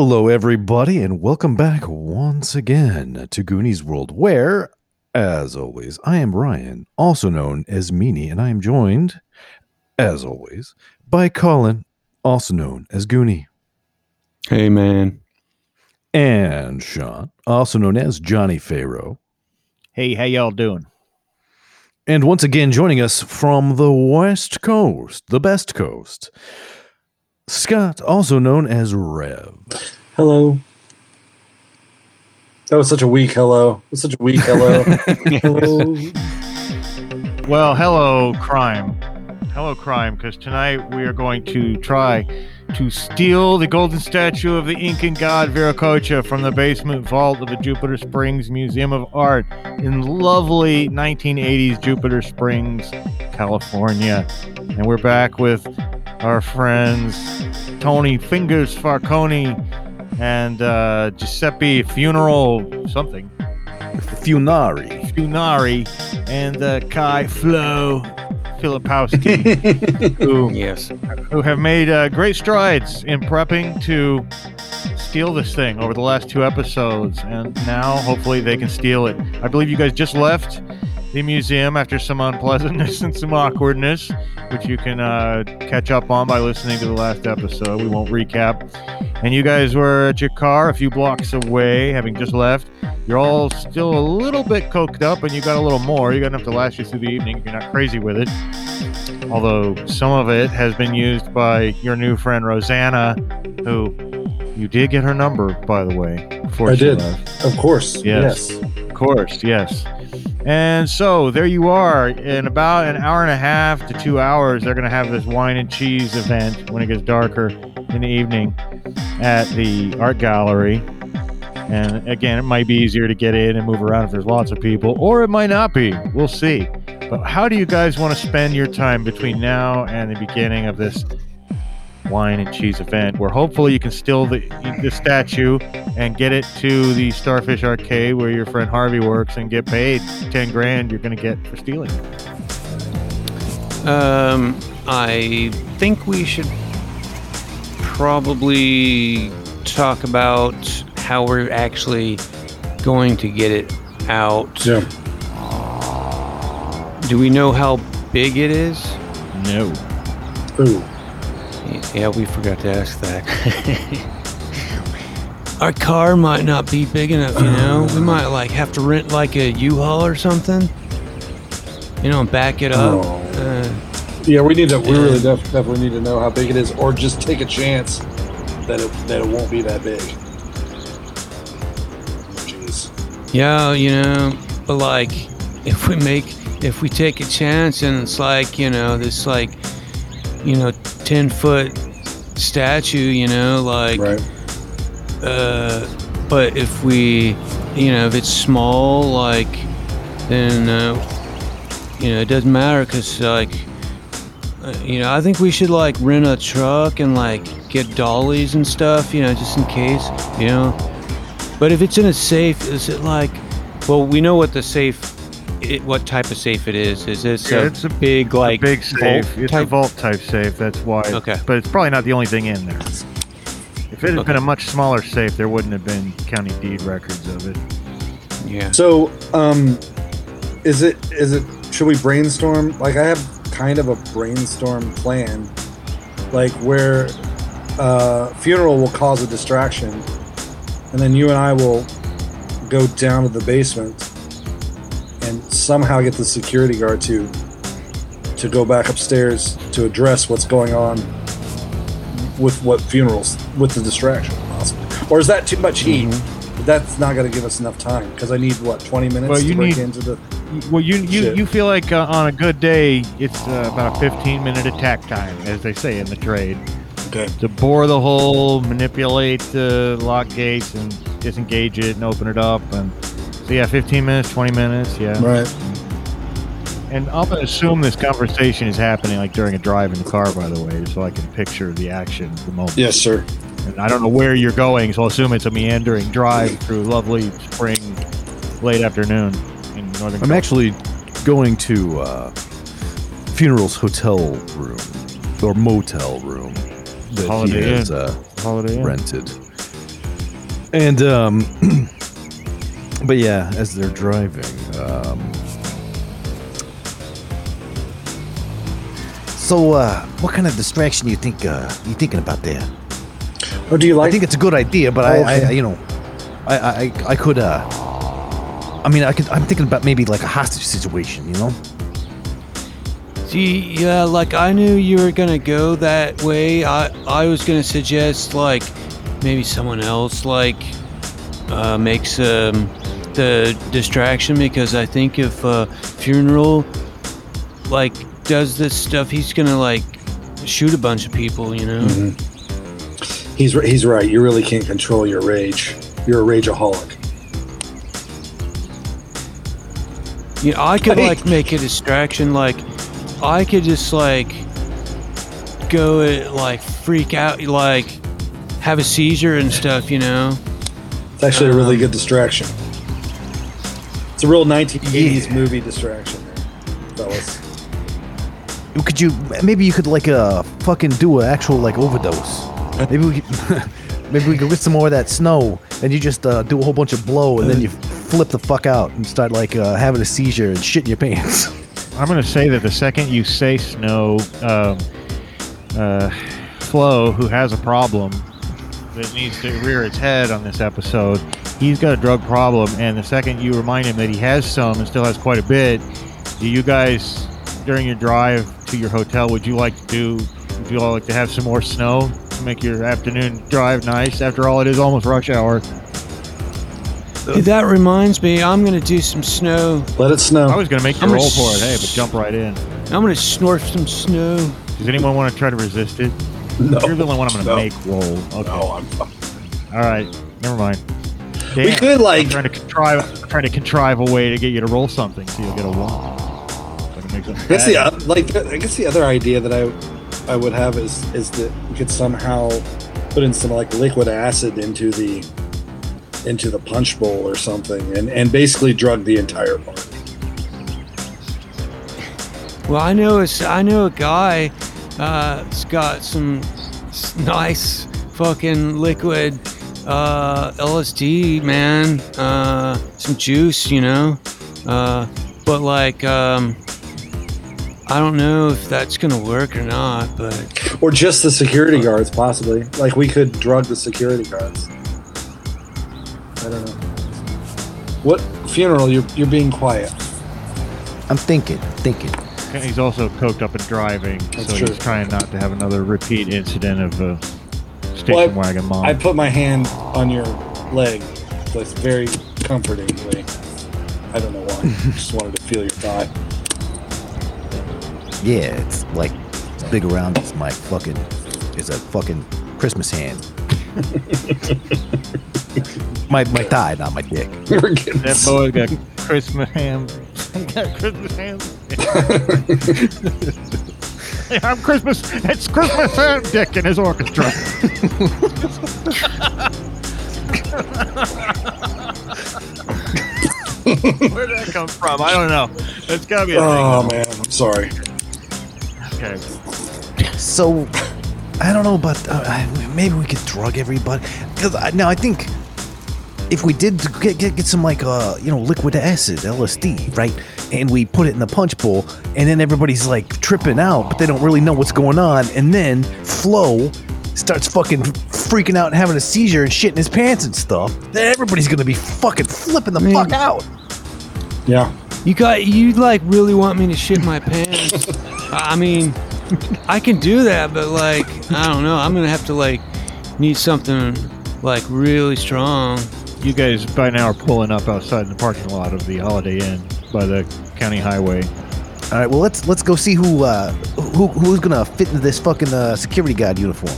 Hello, everybody, and welcome back once again to Goonies World, where, as always, I am Ryan, also known as Meanie, and I am joined, as always, by Colin, also known as Goonie, Hey, man. and Sean, also known as Johnny Pharaoh. Hey, how y'all doing? And once again, joining us from the West Coast, the best coast, Scott, also known as Rev. Hello. That was such a weak hello. It was such a weak hello. hello. Well, hello, crime. Hello, crime, because tonight we are going to try to steal the golden statue of the Incan god Viracocha from the basement vault of the Jupiter Springs Museum of Art in lovely 1980s Jupiter Springs, California. And we're back with our friends Tony Fingers Farconi and uh, Giuseppe Funeral something. Funari. Funari and uh, Kai Flo Filipowski, who, Yes. who have made uh, great strides in prepping to steal this thing over the last two episodes. And now, hopefully, they can steal it. I believe you guys just left the museum after some unpleasantness and some awkwardness, which you can uh, catch up on by listening to the last episode. We won't recap. And you guys were at your car a few blocks away, having just left. You're all still a little bit coked up, and you got a little more. You got enough to last you through the evening if you're not crazy with it. Although some of it has been used by your new friend Rosanna, who you did get her number, by the way. Before I she did. left. Of course. Yes. Yes. Of course, yes. And so there you are. In about an hour and a half to two hours, they're going to have this wine and cheese event when it gets darker in the evening at the art gallery. And again, it might be easier to get in and move around if there's lots of people, or it might not be. We'll see. But how do you guys want to spend your time between now and the beginning of this wine and cheese event, where hopefully you can steal the the statue and get it to the Starfish Arcade where your friend Harvey works and get paid ten grand you're going to get for stealing. Um, I think we should probably talk about how we're actually going to get it out. Yeah. Do we know how big it is? No. Ooh. Yeah, we forgot to ask that. Our car might not be big enough, you know. We might like have to rent like a U-Haul or something. You know, and back it up. Oh. Uh, Yeah, we need to. We really def- definitely need to know how big it is, or just take a chance that it that it won't be that big. Jeez. Yeah, you know, but like if we make if we take a chance and it's like, you know, this like you know, 10 foot statue, you know, like Right. uh but if we, you know, if it's small like then uh, you know, it doesn't matter cuz like uh, you know, I think we should like rent a truck and like get dollies and stuff, you know, just in case, you know. But if it's in a safe, is it like? Well, we know what the safe, it, what type of safe it is. Is this Yeah, a, it's a big like Big safe. vault It's a type? vault type safe. That's why. Okay. But it's probably not the only thing in there. If it had Okay. been a much smaller safe, there wouldn't have been county deed records of it. Yeah. So, um, is it is it? Should we brainstorm? Like, I have kind of a brainstorm plan, like where uh, funeral will cause a distraction, and then you and I will go down to the basement and somehow get the security guard to to go back upstairs to address what's going on with what funerals with the distraction possibly or is that too much heat that's not going to give us enough time because i need what 20 minutes Well, you to break need- into the Well, you you, Shit. you feel like uh, on a good day, it's uh, about a 15 minute attack time, as they say in the trade. okay to bore the hole, manipulate the lock gates, and disengage it and open it up. And so yeah, 15 minutes, 20 minutes, yeah. right And I'm gonna assume this conversation is happening like during a drive in the car, by the way, so I can picture the action, the moment. yes sir And I don't know where you're going, so I'll assume it's a meandering drive through lovely spring, late afternoon in northern. I'm actually going to uh, Funeral's hotel room or motel room that Holiday he has Inn. uh, Holiday Inn. rented. And um, but yeah, as they're driving, um, So, uh, what kind of distraction you think uh, you thinking about there? Or do you like? I think it's a good idea, but I, I, you know, I, I, I could, uh, I mean, I could. I'm thinking about maybe like a hostage situation, you know? See, yeah, like I knew you were gonna go that way. I I was gonna suggest like maybe someone else like uh, makes um, the distraction because I think if uh, funeral like does this stuff, he's gonna like shoot a bunch of people. You know. Mhm. He's he's right. You really can't control your rage. You're a rageaholic. You know, I could like make a distraction. Like, I could just like go uh, like freak out, like have a seizure and stuff. You know. It's actually a really Um, good distraction. It's a real 1980s movie distraction, fellas. Could you? Maybe you could like uh fucking do an actual like overdose. Maybe we could. Maybe we could get some more of that snow, and you just uh, do a whole bunch of blow, and then you flip the fuck out and start like uh, having a seizure and shit in your pants. I'm going to say that the second you say Snow, um, uh, Flo, who has a problem that needs to rear its head on this episode, he's got a drug problem. And the second you remind him that he has some and still has quite a bit, do you guys, during your drive to your hotel, would you like to do? Would you all like to have some more snow to make your afternoon drive nice? After all, it is almost rush hour. Hey, that reminds me, I'm gonna do some snow. Let it snow. I was going to make you I'm roll for it, hey, but jump right in. I'm gonna snort some snow. Does anyone want to try to resist it? no, You're the only one I'm going to no. make roll. Okay. no, I'm fine. All right, never mind. We Dan, could I'm like trying to contrive, trying to contrive a way to get you to roll something so you'll get a one. Try to make something I guess the bad. like I guess the other idea that I I would have is is that we could somehow put in some like liquid acid into the into the punch bowl or something and and basically drug the entire party. Well, I know it's I know a guy. Uh, has got some nice fucking liquid uh, LSD, man. Uh, some juice, you know. Uh, but like, um, I don't know if that's gonna work or not. But Or just the security guards, possibly. Like we could drug the security guards. I don't know. What funeral? You're you're being quiet. I'm thinking, thinking. He's also coked up and driving, That's so true. he's trying not to have another repeat incident of a station Well, I- wagon mom. I put my hand on your leg, like very comfortingly. I don't know why. I Just wanted to feel your thigh. Yeah, it's like as big around It's my fucking It's a fucking Christmas hand. my my thigh, not my dick. We're getting that boy got Christmas ham. He got Christmas ham. Hey, I'm Christmas. It's Christmas ham. Dick in his orchestra. Where'd that come from? I don't know. It's gotta be a Oh thing. man, I'm sorry. Okay. So I don't know but uh, maybe we could drug everybody because I, now I think if we did get, get get some like uh you know liquid acid LSD right and we put it in the punch bowl and then everybody's like tripping out but they don't really know what's going on and then Flo starts fucking freaking out and having a seizure and shitting his pants and stuff then everybody's gonna be fucking flipping the Man. fuck out Yeah. you got you like really want me to shit my pants? I mean, I can do that, but like, I don't know. I'm gonna have to like need something like really strong. You guys by now are pulling up outside in the parking lot of the Holiday Inn by the county highway. all right well let's let's go see who uh who who's gonna fit into this fucking uh, security guard uniform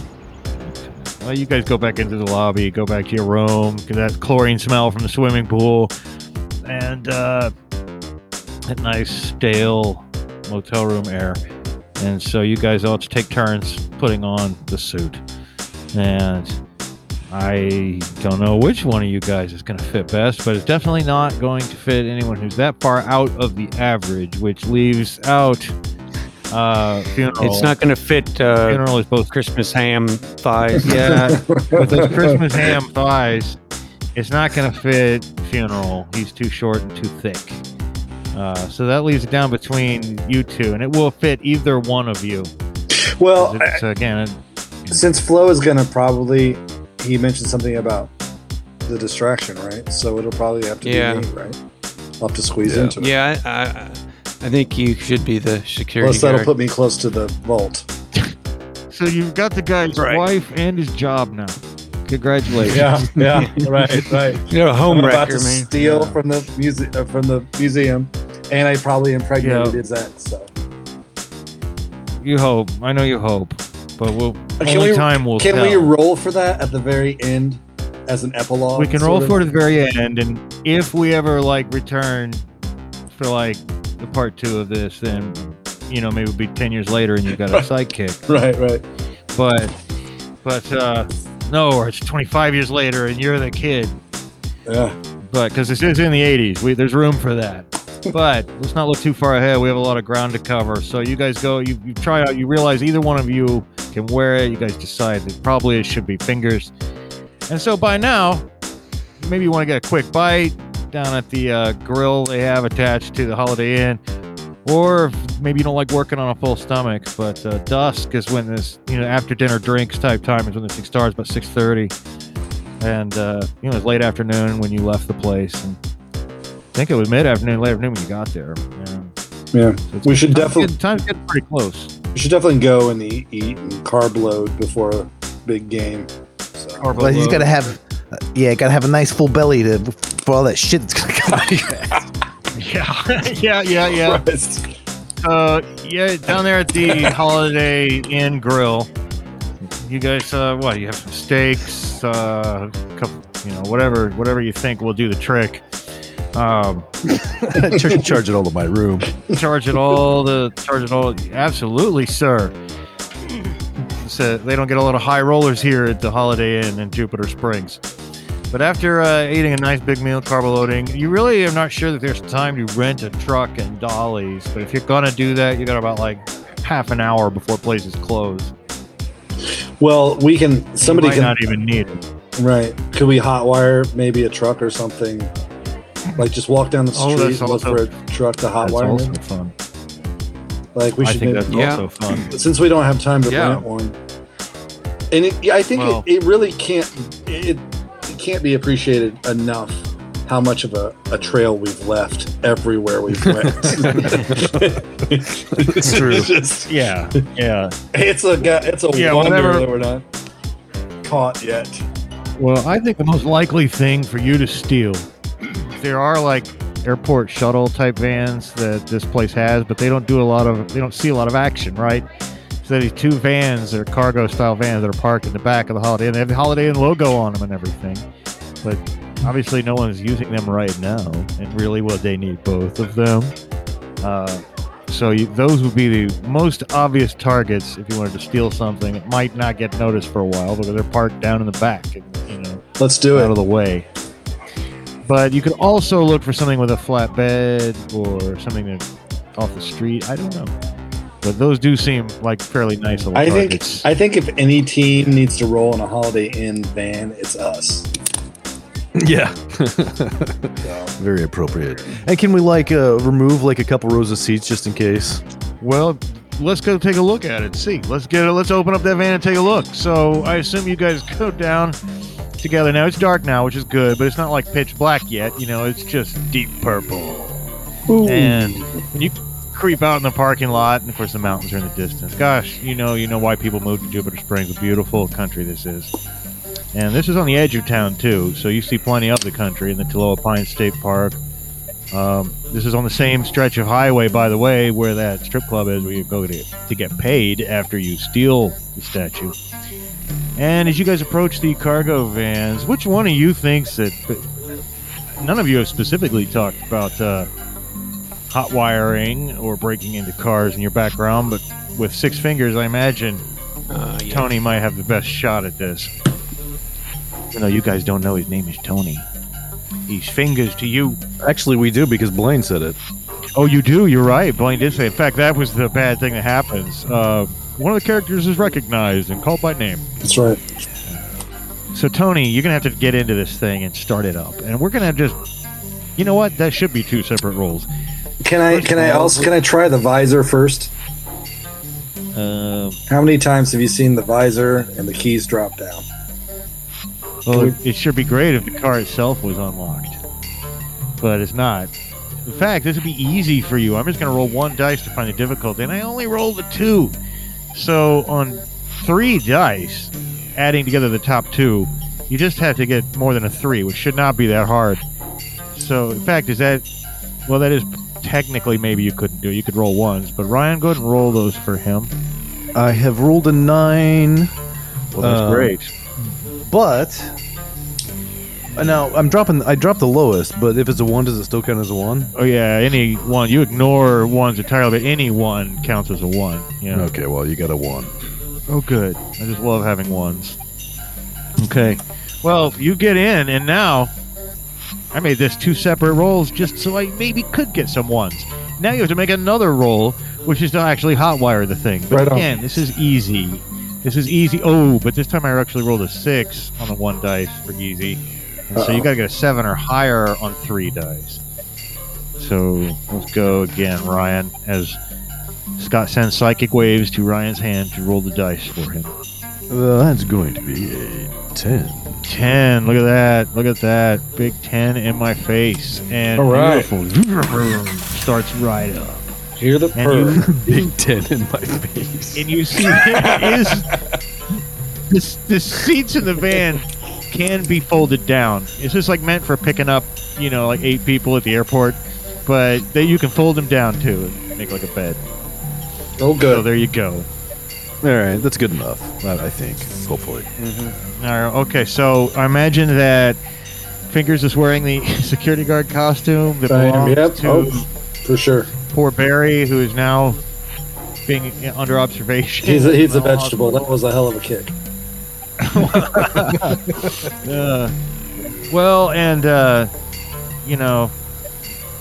Well, you guys go back into the lobby, go back to your room, get that chlorine smell from the swimming pool, and uh, that nice stale motel room air. And so you guys all just take turns putting on the suit. And I don't know which one of you guys is going to fit best, but it's definitely not going to fit anyone who's that far out of the average, which leaves out uh, funeral. It's not gonna fit uh, funeral is both Christmas ham thighs. yeah, with those Christmas ham thighs, It's not going to fit funeral. He's too short and too thick. Uh, so that leaves it down between you two, and it will fit either one of you. Well, It's, again, since Flo is gonna probably, he mentioned something about the distraction, right? So it'll probably have to Yeah. be me, right? I'll have to squeeze Yeah. into it. Yeah, I, I, I think you should be the security Plus, that'll guard. put me close to the vault. so you've got the guy's Right. wife and his job now. Congratulations. Yeah, yeah, right, right. You're a home I'm about to man. steal Yeah. from the music uh, from the museum, and I probably impregnated Yeah. his ex. So You hope. I know you hope. But we'll Uh, only time will can tell. we roll for that at the very end as an epilogue? we can roll of? for it at the very end, and if we ever like return for like the part two of this, then you know maybe it'll be ten years later and you've got a sidekick. Right, right. But but uh no, or it's twenty five years later and you're the kid. Yeah. But because this is in the eighties, we there's room for that. But let's not look too far ahead. We have a lot of ground to cover. So you guys go. You, you try out. You realize either one of you can wear it. You guys decide that probably it should be fingers. And so by now, maybe you want to get a quick bite down at the uh, grill they have attached to the Holiday Inn, or maybe you don't like working on a full stomach. But uh, dusk is when this, you know, after dinner drinks type time is when this thing starts, about six thirty, and uh, you know it's late afternoon when you left the place. And I think it was mid afternoon, late afternoon when you got there. Yeah. Yeah. So We should definitely- getting- time's getting pretty close. We should definitely go and eat, eat and carb load before a big game. So. But he's got to have, uh, yeah, got to have a nice full belly to for all that shit that's gonna come out of your ass. Yeah, yeah, yeah, yeah. Christ. Uh, yeah, down there at the Holiday Inn Grill. You guys, uh, what? You have some steaks, uh, couple, you know, whatever, whatever you think will do the trick. Um, charge, charge it all to my room. charge it all. The charge it all. Absolutely, sir. So they don't get a lot of high rollers here at the Holiday Inn in Jupiter Springs. But after uh, eating a nice big meal, carb loading, you really are not sure that there's time to rent a truck and dollies. But if you're gonna do that, you got about like half an hour before places close. Well, we can. Somebody you might can. not even need it. Right. Could we hotwire maybe a truck or something? Like just walk down the Oh, street that's and look also- for a truck to That's also fun. Like we I should think maybe, that's Yeah. also fun. since we don't have time to Yeah. rent one. And it, yeah, I think Well- it, it really can't it, it can't be appreciated enough how much of a, a trail we've left everywhere we've went. it's true. It's, just, Yeah, yeah. it's a ga- it's a Yeah, wonder whatever. that we're not caught yet. Well, I think the most likely thing for you to steal, there are like airport shuttle type vans that this place has, but they don't do a lot of, they don't see a lot of action, right? So these two vans, they're cargo style vans that are parked in the back of the Holiday Inn. They have the Holiday Inn logo on them and everything, but obviously no one's using them right now. And really, what they need both of them. Uh, so you, those would be the most obvious targets if you wanted to steal something. It might not get noticed for a while because they're parked down in the back, and, you know, Let's do out it. of the way. But you could also look for something with a flat bed or something that off the street. I don't know. But those do seem like fairly nice little I think. I think if any team needs to roll in a Holiday Inn van, it's us. Yeah. So. Very appropriate. And can we like uh, remove like a couple rows of seats just in case? well, let's go take a look at it. See, let's get it. Let's open up that van and take a look. So I assume you guys go down together. Now it's dark now, which is good, but it's not like pitch black yet. You know, it's just deep purple. And when you creep out in the parking lot, and of course the mountains are in the distance. Gosh, you know, you know why people move to Jupiter Springs. A beautiful country this is. And this is on the edge of town too, so you see plenty of the country in the Taloa Pine State Park. Um, this is on the same stretch of highway, by the way, where that strip club is, where you go to, to get paid after you steal the statue. And as you guys approach the cargo vans, which one of you thinks that? None of you have specifically talked about uh, hot wiring or breaking into cars in your background, but with six fingers, I imagine Uh, yeah. Tony might have the best shot at this. Even though you guys don't know his name is Tony. He's fingers to you. Actually, we do because Blaine said it. Oh, you do? You're right. Blaine did say. In fact, that was the bad thing that happens. Uh, one of the characters is recognized and called by name. That's right. So Tony, you're gonna have to get into this thing and start it up, and we're gonna just. You know what? That should be two separate rolls. Can I? First Can I also? Can I try the visor first? Um, How many times have you seen the visor and the keys drop down? well, Can it, should be great if the car itself was unlocked, but it's not. In fact, this would be easy for you. I'm just gonna roll one dice to find the difficulty, and I only rolled a two. So on three dice, adding together the top two, you just have to get more than a three, which should not be that hard. So, in fact, is that well? That is technically maybe you couldn't do. it. You could roll ones, but Ryan, go ahead and roll those for him. I have rolled a nine, Well, that's Uh, great. but uh, now I'm dropping. I dropped the lowest, but if it's a one, does it still count as a one? Oh yeah, any one. You ignore ones entirely, but any one counts as a one. Yeah. Okay, well you got a one. Oh, good. I just love having ones. Okay. Well, you get in, and now I made this two separate rolls just so I maybe could get some ones. Now you have to make another roll, which is to actually hotwire the thing. But Right on. again, this is easy. This is easy. Oh, but this time I actually rolled a six on the one dice for easy. And so you Uh-oh. got to get a seven or higher on three dice. So let's go again, Ryan, as Scott sends psychic waves to Ryan's hand to roll the dice for him. Uh, that's going to be a ten. 10. Look at that. Look at that. Big 10 in my face. And All right. beautiful. Starts right up. Hear the And purr. Big ten in my face. And you see, it is. This, the seats in the van can be folded down. It's just like meant for picking up, you know, like eight people at the airport. But that you can fold them down too and make like a bed. Oh, good. So there you go. All right, that's good enough. I, I think. Hopefully. Mm-hmm. All right, okay, so I imagine that Fingers is wearing the security guard costume that I am, belongs yep. to Oh, for sure. poor Barry, who is now being under observation. He's a, he's a vegetable. That was a hell of a kick. Uh, well, and uh, you know,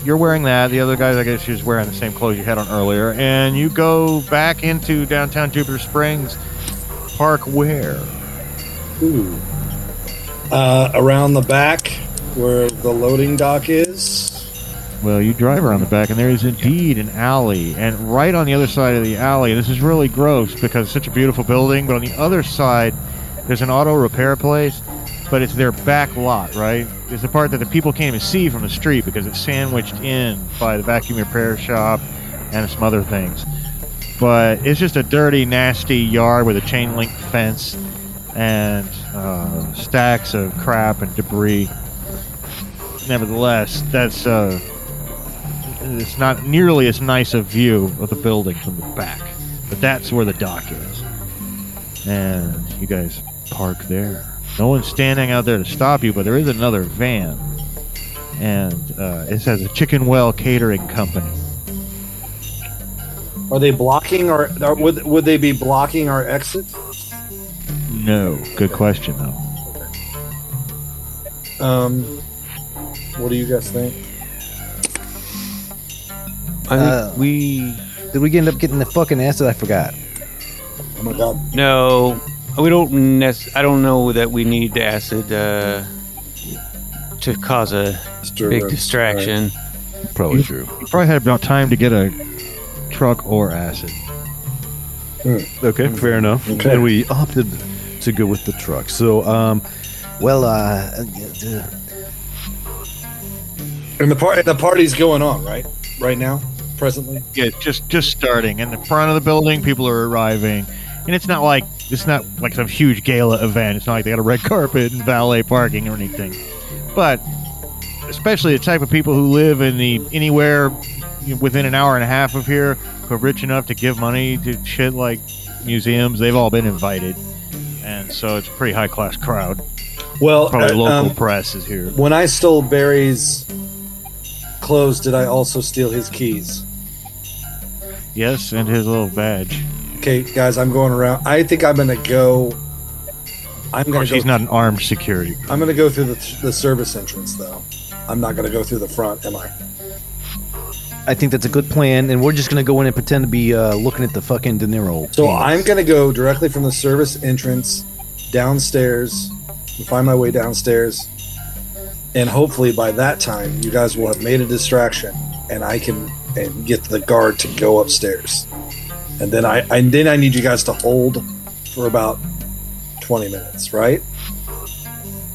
you're wearing that. The other guys, I guess, is wearing the same clothes you had on earlier, and you go back into downtown Jupiter Springs Park. Where? Ooh. Uh, around the back where the loading dock is. Well, you drive around the back, and there is indeed an alley, and right on the other side of the alley, this is really gross because it's such a beautiful building, but on the other side, there's an auto repair place, but it's their back lot, right? It's the part that the people can't even see from the street because it's sandwiched in by the vacuum repair shop and some other things. But it's just a dirty, nasty yard with a chain link fence and uh, stacks of crap and debris. Nevertheless, that's uh, it's not nearly as nice a view of the building from the back, but that's where the dock is. And you guys park there. No one's standing out there to stop you, but there is another van. And uh, it says a Chicken Well Catering Company. Are they blocking our? Or would would they be blocking our exit? No, good question though. Um, what do you guys think? I think Uh, we Did we end up getting the fucking acid? I forgot. Oh my god! no, we don't. Nec- I don't know that we need the acid uh, to cause a Stir big up. distraction. Probably true. You probably had about time to get a truck or acid. Okay, fair enough. Okay. And we opted to go with the truck. So, um, Well, uh, uh, And the part the party's going on right right now, presently. Yeah, just just starting in the front of the building. People are arriving, and it's not like it's not like some huge gala event. It's not like they got a red carpet and valet parking or anything. But especially the type of people who live in the anywhere within an hour and a half of here, who are rich enough to give money to shit like museums, they've all been invited, and so it's a pretty high class crowd. Well, Probably uh, local um, press is here. when I stole Barry's clothes, did I also steal his keys? Yes, and his little badge. Okay, guys, I'm going around. I think I'm gonna go. I'm Of gonna course, go. he's not an armed security. I'm gonna go through the, the service entrance though. I'm not gonna go through the front, am I? I think that's a good plan, and we're just gonna go in and pretend to be uh, looking at the fucking De Niro. So paintings. I'm gonna go directly from the service entrance downstairs find my way downstairs, and hopefully by that time you guys will have made a distraction, and I can and get the guard to go upstairs, and then I and then I need you guys to hold for about twenty minutes, right?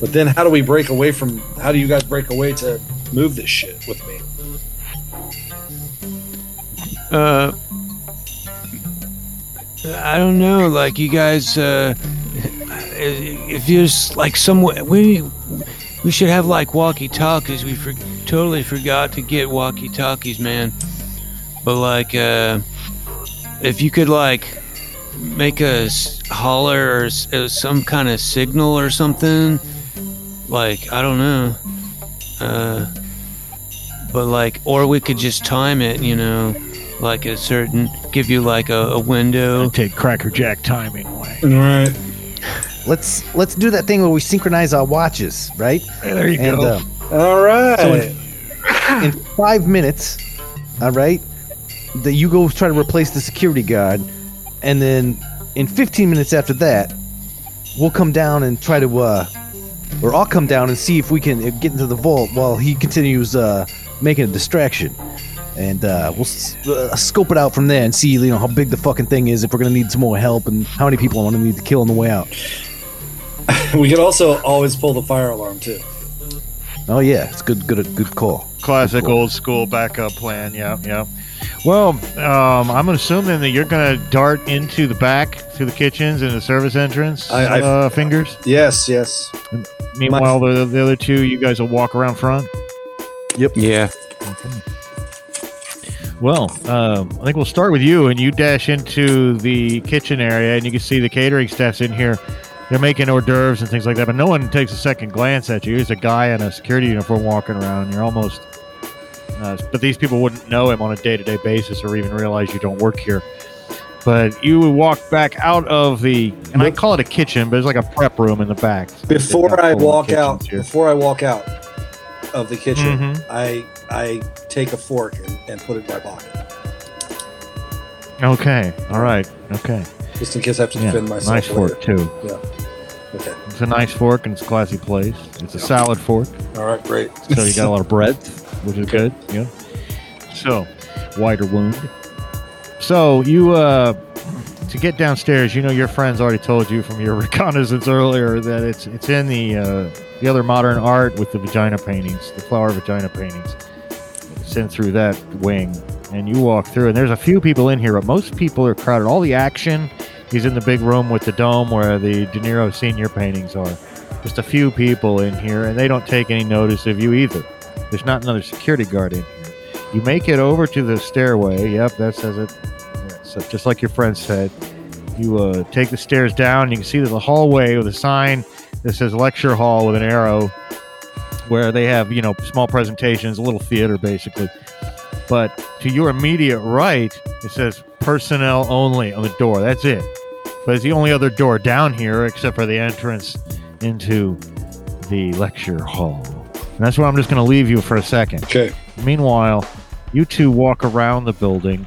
But then how do we break away from? How do you guys break away to move this shit with me? Uh, I don't know. Like you guys, uh, if there's like somewhere we we should have like walkie talkies. We for, totally forgot to get walkie talkies, man. But like, uh, if you could like make a s- holler or some kind of signal or something, like I don't know. Uh, but like, or we could just time it, you know, like a certain, give you like a, a window. Take Cracker Jack timing away. All right. Let's let's do that thing where we synchronize our watches, right? There you And go. uh, All right. So in five minutes, all right, that you go try to replace the security guard, and then in 15 minutes after that, we'll come down and try to, uh, or I'll come down and see if we can uh, get into the vault while he continues uh, making a distraction. And uh, we'll s- uh, scope it out from there and see, you know, how big the fucking thing is. If we're gonna need some more help, and how many people I'm gonna need to kill on the way out. we could also always pull the fire alarm too. Oh yeah, it's good, good, good call. Classic Cool. old school backup plan. Yeah, yeah. Well, um, I'm assuming that you're going to dart into the back through the kitchens and the service entrance. I- I- uh, fingers. Yes, yes. Meanwhile, the, the other two, you guys will walk around front. Yep. Yeah. Well, um, I think we'll start with you, and you dash into the kitchen area, and you can see the catering staff's in here. They're making hors d'oeuvres and things like that, but no one takes a second glance at you. There's a guy in a security uniform walking around. You're almost, uh, but these people wouldn't know him on a day-to-day basis or even realize you don't work here. But you would walk back out of the, and I call it a kitchen, but it's like a prep room in the back. Before I walk out, here. before I walk out of the kitchen, Mhm. I I take a fork and, and put it in my pocket, Okay, all right, okay, just in case I have to yeah, defend myself. nice later. fork too. Yeah. Okay. It's a nice fork and it's a classy place. It's a salad fork, All right. Great. so you got a lot of breadth, which is good. Yeah. So, wider wound. So you uh to get downstairs, you know your friends already told you from your reconnaissance earlier that it's it's in the uh, the other modern art with the vagina paintings, the flower vagina paintings. In through that wing, and you walk through, and there's a few people in here, but most people are crowded. All the action is in the big room with the dome where the De Niro senior paintings are. Just a few people in here, and they don't take any notice of you either. There's not another security guard in here. You make it over to the stairway. Yep, that says it. Yeah, So just like your friend said, you uh, take the stairs down. You can see there's a hallway with a sign that says lecture hall with an arrow, where they have you know small presentations, a little theater basically. But to your immediate right, it says personnel only on the door. That's it. But it's the only other door down here except for the entrance into the lecture hall. And that's where I'm just going to leave you for a second. Okay. Meanwhile, you two walk around the building,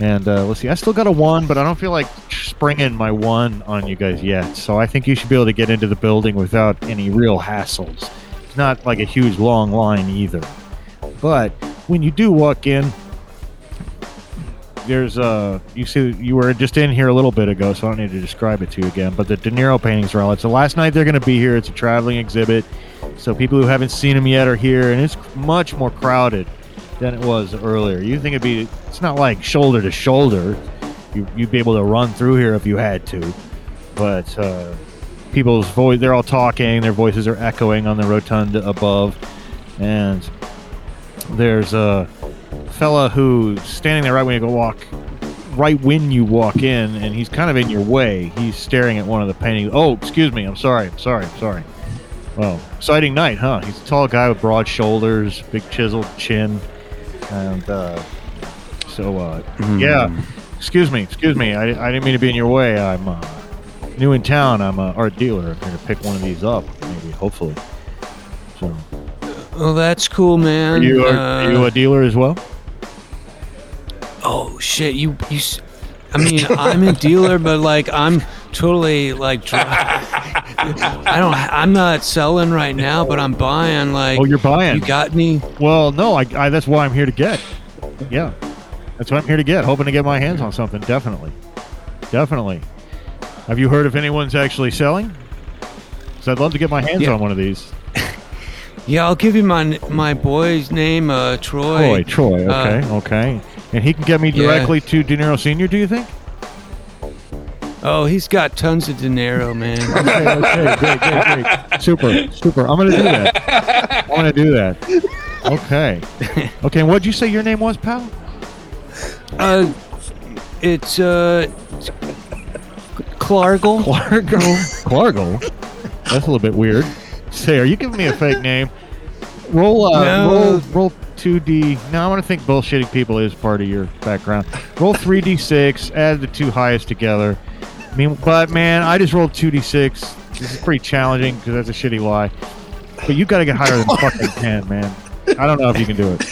and uh, let's see. I still got a one, but I don't feel like springing my one on you guys yet. So I think you should be able to get into the building without any real hassles. It's not like a huge long line either. But when you do walk in, there's uh you see you were just in here a little bit ago, so I don't need to describe it to you again. But the De Niro paintings are all. So last night they're going to be here. It's a traveling exhibit, so people who haven't seen them yet are here, and it's much more crowded than it was earlier. You think it'd be? It's not like shoulder to shoulder. You, you'd be able to run through here if you had to, but uh, people's voice they're all talking. Their voices are echoing on the rotunda above, and there's a fella who's standing there right when you go walk right when you walk in and he's kind of in your way. He's staring at one of the paintings. Oh excuse me. I'm sorry. I'm sorry. I'm sorry. Well exciting night huh? He's a tall guy with broad shoulders big chiseled chin and uh so uh yeah. Excuse me. Excuse me. I, I didn't mean to be in your way. I'm uh, new in town. I'm an art dealer. I'm to pick one of these up maybe hopefully. So. Well, that's cool, are man. you, are, Uh, are you a dealer as well oh shit, you you. I mean, I'm a dealer, but like I'm totally like. Dry. I don't. I'm not selling right now, but I'm buying. Like, Oh, you're buying. You got me. Well, no, I, I that's why I'm here to get. Yeah, that's what I'm here to get. Hoping to get my hands on something. Definitely, definitely. Have you heard if anyone's actually selling? Because I'd love to get my hands Yeah. on one of these. Yeah, I'll give you my my boy's name, uh, Troy. Troy, Troy. Uh, Okay, okay. And he can get me yeah. directly to De Niro Senior. Do you think? Oh, he's got tons of dinero, man. Okay, okay, great, great, great. Super, super. I'm gonna do that. I'm gonna do that. Okay. Okay. And what'd you say your name was, pal? uh, it's uh, Clargle. Clargo. Clargo. That's a little bit weird. Say, are you giving me a fake name? Roll, uh, No. roll, roll two D. Now I want to think bullshitting people is part of your background. Roll three D six. Add the two highest together. I mean, but man, I just rolled two D six. This is pretty challenging because that's a shitty lie. But you got to get higher than fucking ten, man. I don't know if you can do it.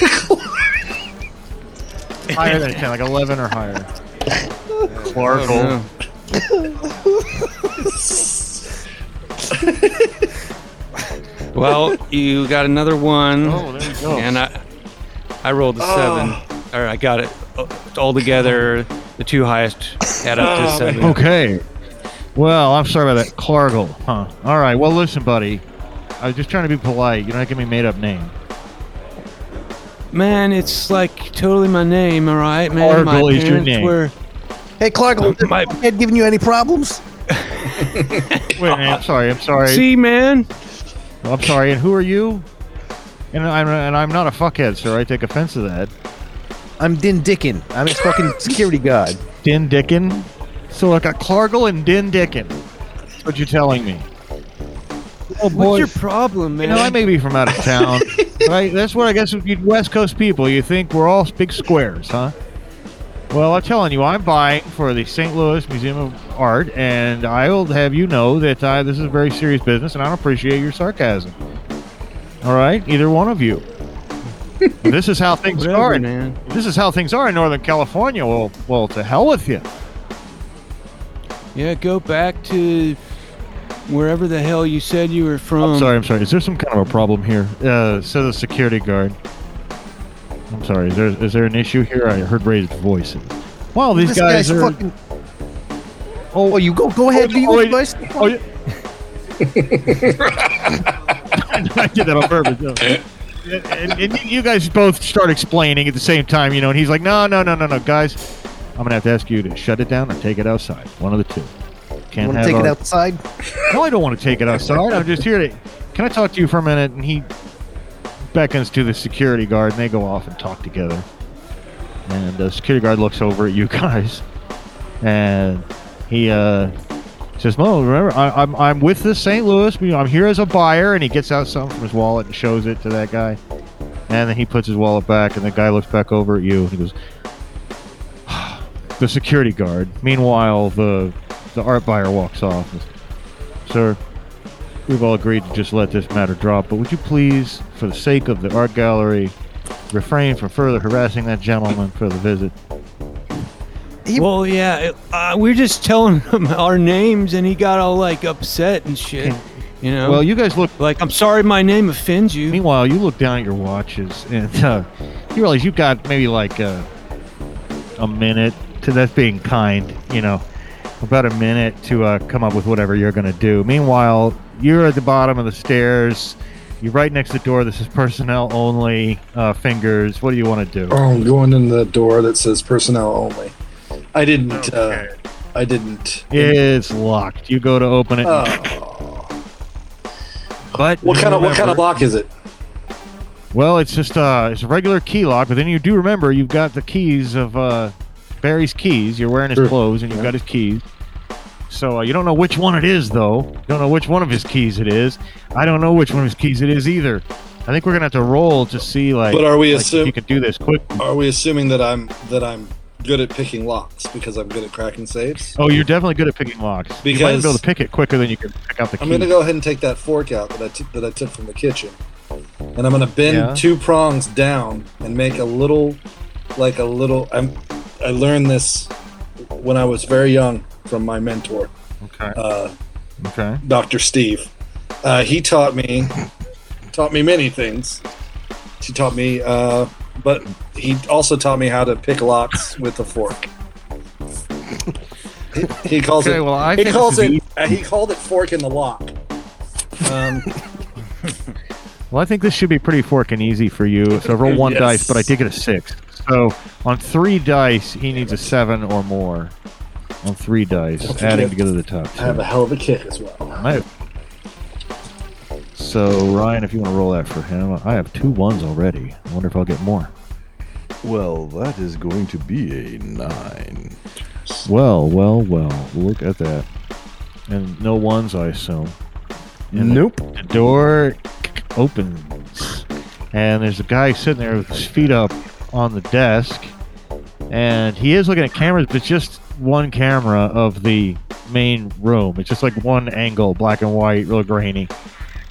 higher than ten, like eleven or higher. Clargo. Oh, well, you got another one, Oh, there you go. and I I rolled a seven. Or I got it uh, all together. The two highest add up to seven. Okay. Well, I'm sorry about that. Clargle, huh? All right. Well, listen, buddy. I was just trying to be polite. You don't give me a made up name. Man, it's like totally my name, all right, man. my Clargle is your parents name. were Hey, Clark, My- my head giving you any problems? Wait, man, I'm sorry. I'm sorry. See, man. I'm sorry. And who are you? And I'm and I'm not a fuckhead, sir. I take offense to that. I'm Din Dickin. I'm his fucking security guard. Din Dickin. So I got Clargle and Din Dickin. That's what you're telling me. Oh boy. What's your problem, man? You man? know, I may be from out of town, right? That's what I guess if you West Coast people, you think we're all big squares, huh? Well, I'm telling you, I'm buying for the St. Louis Museum of Art, and I will have you know that uh, this is a very serious business, and I don't appreciate your sarcasm. All right, either one of you. this is how things Whatever, are. in- man. This is how things are in Northern California. Well, well, to hell with you. Yeah, go back to wherever the hell you said you were from. I'm sorry. I'm sorry. Is there some kind of a problem here? Uh, says a security guard. I'm sorry. Is there is there an issue here? I heard raised voice. Well, these This guys guy's are. fucking. Oh, you go go ahead. Oh, do you oh, want wait. advice? Oh, yeah. I did that on purpose. no. And, and, and you guys both start explaining at the same time, you know. And he's like, "No, no, no, no, no, guys. I'm gonna have to ask you to shut it down or take it outside. One of the two. Can't Want to take it outside? no, I don't want to take it outside. I'm just here to. Can I talk to you for a minute? And he beckons to the security guard, and they go off and talk together. And the security guard looks over at you guys, and he uh, says, "Well, remember, I, I'm I'm with the St. Louis. I'm here as a buyer." And he gets out something from his wallet and shows it to that guy. And then he puts his wallet back, and the guy looks back over at you, and he goes, "The security guard." Meanwhile, the the art buyer walks off. Sir, we've all agreed to just let this matter drop, but would you please, for the sake of the art gallery, refrain from further harassing that gentleman for the visit? Well, yeah, it- uh, we're just telling him our names, and he got all like upset and shit. You know, Well, you guys look. like I'm sorry, my name offends you. Meanwhile, you look down at your watches, and uh, you realize you've got maybe like a, a minute to that's being kind, you know, about a minute to uh, come up with whatever you're going to do. Meanwhile, you're at the bottom of the stairs. You're right next to the door. This is personnel only. Uh, fingers. What do you want to do? Oh, I'm going in the door that says personnel only. I didn't. Okay. Uh, I didn't. It's locked. You go to open it, Oh. but What kind of what kind of lock is it? Well, it's just uh, it's a regular key lock, but then you do remember you've got the keys of uh, Barry's keys. You're wearing his Sure. clothes, and you've Yeah. got his keys. So uh, you don't know which one it is, though. You don't know which one of his keys it is. I don't know which one of his keys it is either. I think we're gonna have to roll to see, like, But are we like, if assume- you can do this quick? Are we assuming that I'm that I'm good at picking locks because I'm good at cracking safes? Oh, you're definitely good at picking locks. Because you might be able to pick it quicker than you can pick out the key. I'm gonna go ahead and take that fork out that I took that I took from the kitchen, and I'm gonna bend Yeah. two prongs down and make a little, like a little. I'm. I learned this when I was very young from my mentor. Okay. uh, Okay. Dr. Steve. Uh, he taught me taught me many things. He taught me, uh, but he also taught me how to pick locks with a fork. He, he calls Okay. it. Well, I he calls it. Uh, he called it fork in the lock. Um, Well, I think this should be pretty fork and easy for you. So roll one Yes. dice, but I did get a six. So on three dice, he needs a seven or more. On three dice, adding together the top I have a hell of a kick as well. I have- So Ryan, if you want to roll that for him, I have two ones already. I wonder if I'll get more. Well, that is going to be a nine. Well, well, well. Look at that. And no ones, I assume. And the- Nope. The door opens, and there's a guy sitting there with his feet up on the desk, and he is looking at cameras, but just one camera of the main room. It's just like one angle, black and white, real grainy.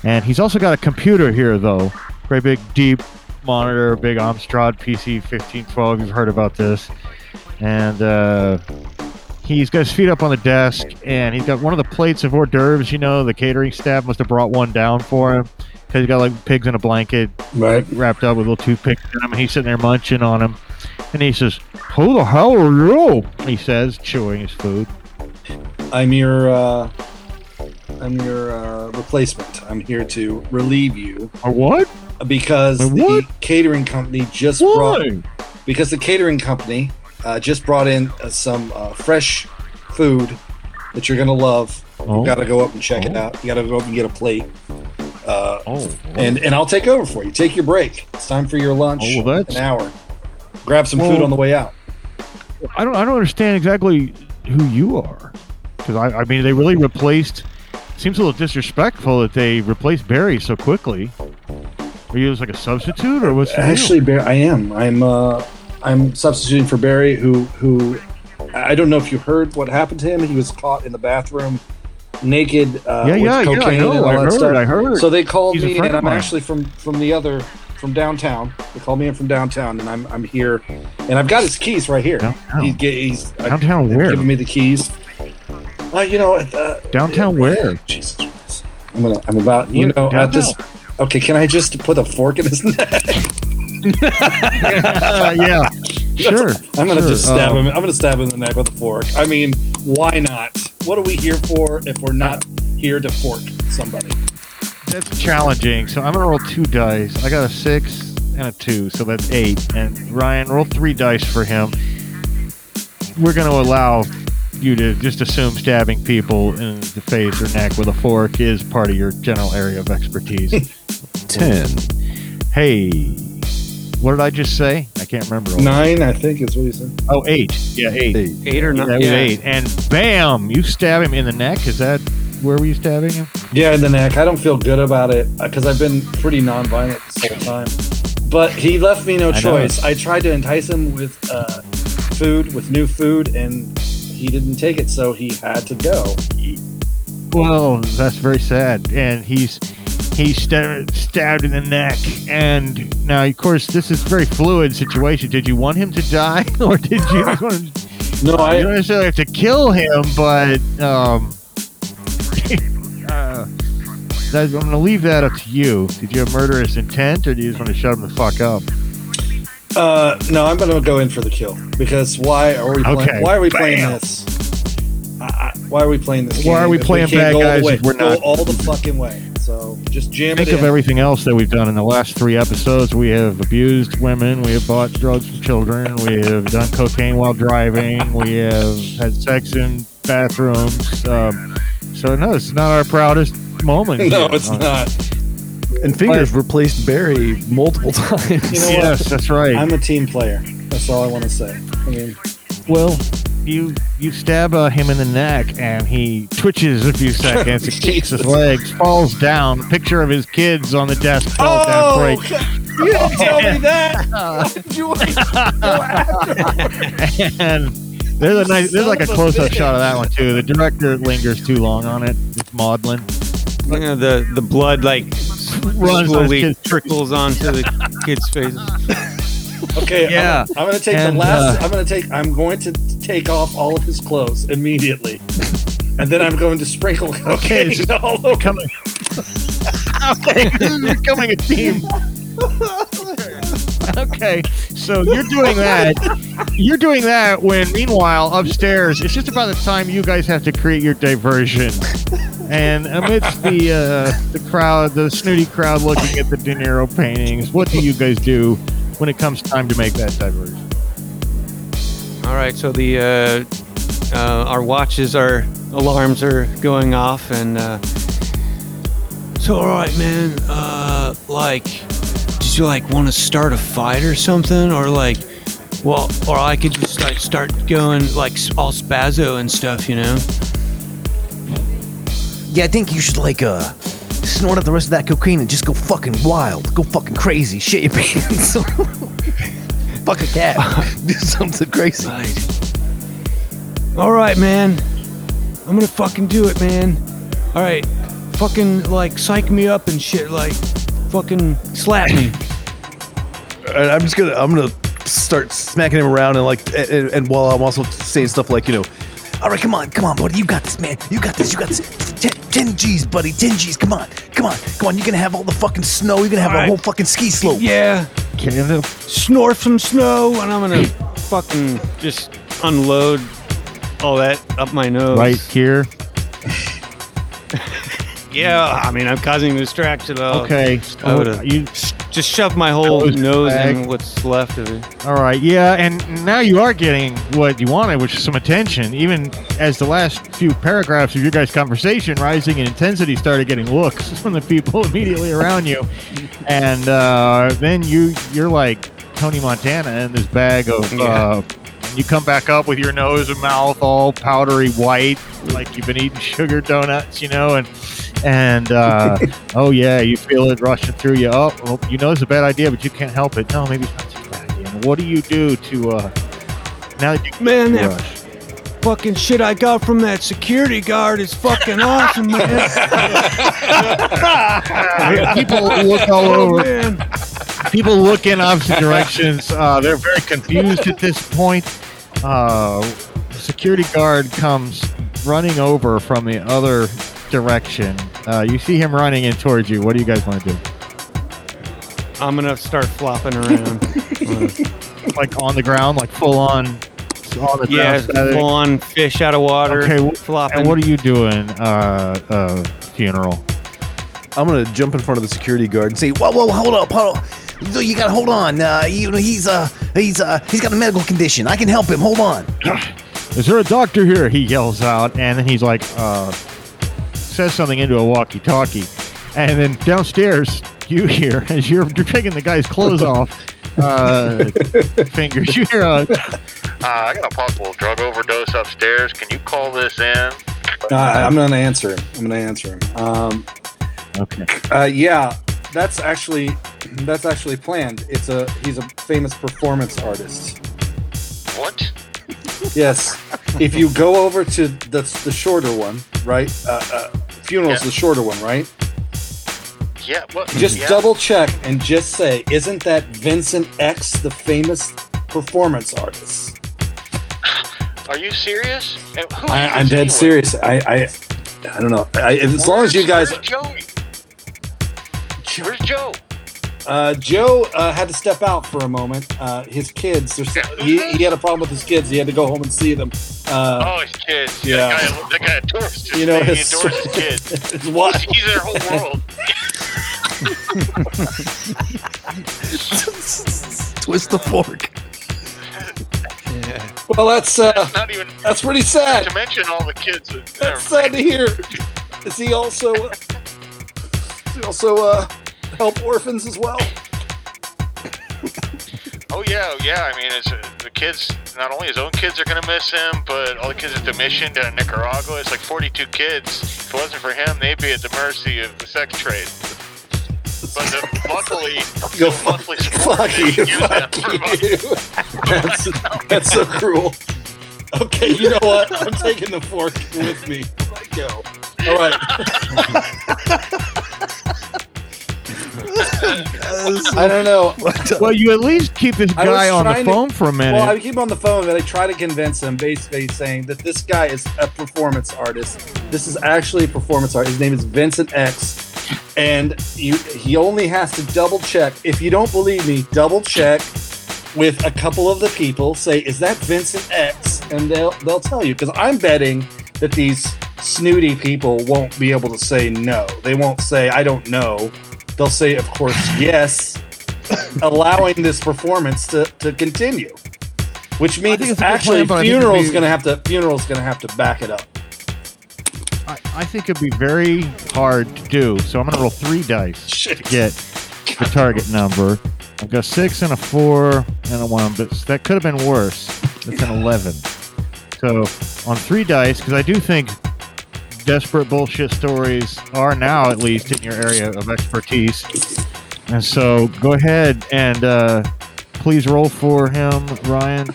And he's also got a computer here, though. Great big, deep monitor, big Amstrad PC 1512. You've heard about this. And uh, he's got his feet up on the desk, and he's got one of the plates of hors d'oeuvres. You know, the catering staff must have brought one down for him because he's got like pigs in a blanket Right. wrapped up with little toothpicks in them. And he's sitting there munching on them. And he says, Who the hell are you? He says, chewing his food. I'm your. Uh, I'm your uh, replacement. I'm here to relieve you Or what? because Wait, the catering company just brought Why? because the catering company uh, just brought in uh, some uh, fresh food that you're gonna love. Oh. You got to go up and check it Oh. out. You got to go up and get a plate. Uh, Oh, and and I'll take over for you. Take your break. It's time for your lunch. Oh, well, an hour. Grab some food on the way out. I don't I don't understand exactly who you are. Because I, I mean, they really replaced. Seems a little disrespectful that they replaced Barry so quickly. Are you like a substitute, or what's deal? Actually, Barry, I am. I'm. Uh, I'm substituting for Barry, who who. I don't know if you heard what happened to him. He was caught in the bathroom, naked, uh, Yeah, with yeah, yeah, I cocaine know, and all I that heard, stuff. I heard. So they called He's me, and I'm actually from from the other from downtown. They called me in from downtown, and I'm I'm here, and I've got his keys right here. Downtown? He, he's I- Downtown they've where? Giving me the keys. Uh, you know, uh, Downtown where? Jesus Christ. I'm gonna. I'm about. You know, at this. Okay, can I just put a fork in his neck? Uh, yeah, sure. I'm gonna sure. just stab Uh, him. I'm gonna stab him in the neck with a fork. I mean, why not? What are we here for if we're not here to fork somebody? That's challenging. So I'm gonna roll two dice. I got a six and a two, so that's eight. And Ryan, roll three dice for him. We're gonna allow you to just assume stabbing people in the face or neck with a fork is part of your general area of expertise. Ten. hey, what did I just say? I can't remember. Nine, I think, is what he said. Oh, eight. Yeah, eight. Eight. Eight or That nine? was Yeah. eight. And bam, you stab him in the neck. Is that where were you stabbing him? Yeah, in the neck. I don't feel good about it because I've been pretty nonviolent this whole time. But he left me no I know. choice. I tried to entice him with uh, food, with new food, and he didn't take it, so he had to go. Well, that's very sad. And he's he's sta- stabbed in the neck. And now, of course, this is a very fluid situation. Did you want him to die, or did you? want to, No, you I. don't necessarily have to kill him, but um, uh, that, I'm going to leave that up to you. Did you have murderous intent, or do you just want to shut him the fuck up? Uh, no, I'm gonna go in for the kill because why are we? Playing, Okay. Why are we playing Bam. this? I, I, why are we playing this? Why game are we if playing can't bad go all the guys way? if we're not- all the fucking way? So just jam Think of in. everything else that we've done in the last three episodes. We have abused women. We have bought drugs from children. We have done cocaine while driving. We have had sex in bathrooms. Um, so no, it's not our proudest moment. no, here. it's Uh, not. And fingers replaced Barry multiple times. You know? Yes, that's right. I'm a team player. That's all I want to say. I mean, well, you you stab uh, him in the neck, and he twitches a few seconds, and kicks his legs, falls down. Picture of his kids on the desk falls down. oh, Break. you didn't tell me that. Why did you wait till after? and there's a nice, there's like a Son of a close-up shot of that one too. The director lingers too long on it. It's maudlin. You know, the the blood like Runs slowly his kid's trickles onto the kids' faces. Okay, Yeah. I'm, I'm gonna take And, the last. uh, I'm gonna take. I'm going to take off all of his clothes immediately. and then I'm going to sprinkle Okay, cocaine so- all over. Coming. okay, this is becoming a theme. okay, so you're doing that. You're doing that when, meanwhile, upstairs, it's just about the time you guys have to create your diversion. And amidst the uh, the crowd, the snooty crowd looking at the De Niro paintings, what do you guys do when it comes time to make that diversion? All right, so the uh, uh, our watches, our alarms are going off, and uh, so all right, man. Uh, like, did you like want to start a fight or something, or like, well, or I could just like start going like all spazzo and stuff, you know? Yeah, I think you should like uh snort up the rest of that cocaine and just go fucking wild, go fucking crazy, shit your pants, fuck a cat, do something crazy. Right. All right, man. I'm gonna fucking do it, man. All right, fucking like psych me up and shit, like fucking slap me. And I'm just gonna I'm gonna start smacking him around and like and, and while I'm also saying stuff like you know All right, come on, come on, buddy, you got this, man, you got this, you got this. 10, 10 G's, buddy, 10 G's, come on, come on, come on. You're gonna have all the fucking snow. You're gonna have All a right. whole fucking ski slope. Yeah, Can you? snort some snow, and I'm gonna fucking just unload all that up my nose. right here. Yeah, I mean, I'm causing a distraction. I'll Okay. I would've- Oh, you Just shove my whole Nose nose bag. in what's left of it. All right, yeah, and now you are getting what you wanted, which is some attention. Even as the last few paragraphs of your guys' conversation, rising in intensity, started getting looks from the people immediately around you, and uh, then you you're like Tony Montana in this bag of. Uh, you come back up with your nose and mouth all powdery white, like you've been eating sugar donuts, you know, and and uh, oh yeah, you feel it rushing through you. Oh, well, you know it's a bad idea, but you can't help it. No, maybe it's not such a bad idea. And what do you do to uh, now that you Man, rush? that fucking shit I got from that security guard is fucking awesome, man. people look all Oh, over. man. People look in opposite directions. Uh, they're very confused at this point. Uh, security guard comes running over from the other direction. Uh, you see him running in towards you. What do you guys want to do? I'm gonna start flopping around. Like on the ground, like full on on the yeah, ground. static? full on fish out of water. Okay, wh- flopping. And what are you doing, uh, uh, funeral? I'm gonna jump in front of the security guard and say Say, whoa, whoa, hold up, hold up. You- You gotta hold on. Uh, you know, he's uh, he's uh, he's got a medical condition. I can help him. Hold on. Is there a doctor here? He yells out, and then he's like, uh, says something into a walkie-talkie, and then downstairs you hear as you're, you're taking the guy's clothes off. Uh, fingers. You hear a, Uh, I got a possible drug overdose upstairs. Can you call this in? Uh, I'm gonna answer him. I'm gonna answer him. Um, okay. uh, yeah, that's actually that's actually planned. It's a he's a famous performance artist. What? Yes. if you go over to the the shorter one, right? Uh, uh, funeral's Yeah. the shorter one, right? Yeah. What? Just yeah. double check and just say, isn't that Vincent X, the famous performance artist? Are you serious? I, I'm dead serious. I, I, I don't know. I, as long as you guys, Where's Joey? Where's Joe? Uh, Joe uh, had to step out for a moment. Uh, his kids, he, he had a problem with his kids. He had to go home and see them. Uh, Oh, his kids. yeah. That guy, that guy adores his, you know, he adores his kids. his wife. He's their whole world. Twist the fork. Yeah. Well, that's uh, Not even that's pretty sad. to mention all the kids. That's sad to hear. Is he also does he also uh, help orphans as well? Oh yeah, yeah. I mean, it's, uh, the kids. Not only his own kids are gonna miss him, but all the kids at the mission down in Nicaragua. It's like 42 kids. If it wasn't for him, they'd be at the mercy of the sex trade. But the, luckily, Go the fuck, monthly fuck you, fuck you. That's, that's so cruel. Okay, you know what? I'm taking the fork with me. Let go. All right. I don't know. Well, you at least keep this I was guy on the trying to- phone for a minute. Well, I keep him on the phone, but I try to convince him, basically saying that this guy is a performance artist. This is actually a performance artist. His name is Vincent X, and you, he only has to double check. If you don't believe me, double check with a couple of the people. Say, "Is that Vincent X?" And they'll they'll tell you because I'm betting that these snooty people won't be able to say no. They won't say, "I don't know." They'll say, "Of course, yes." allowing this performance to, to continue. Which means actually plan, but I think it'd funeral's be- gonna have to funeral's gonna have to back it up. I, I think it'd be very hard to do. So I'm going to roll three dice Shit. to get the target number. I've got six and a four and a one, but that could have been worse. It's an 11. So on three dice, because I do think desperate bullshit stories are now at least in your area of expertise. And so go ahead and uh, please roll for him, Ryan.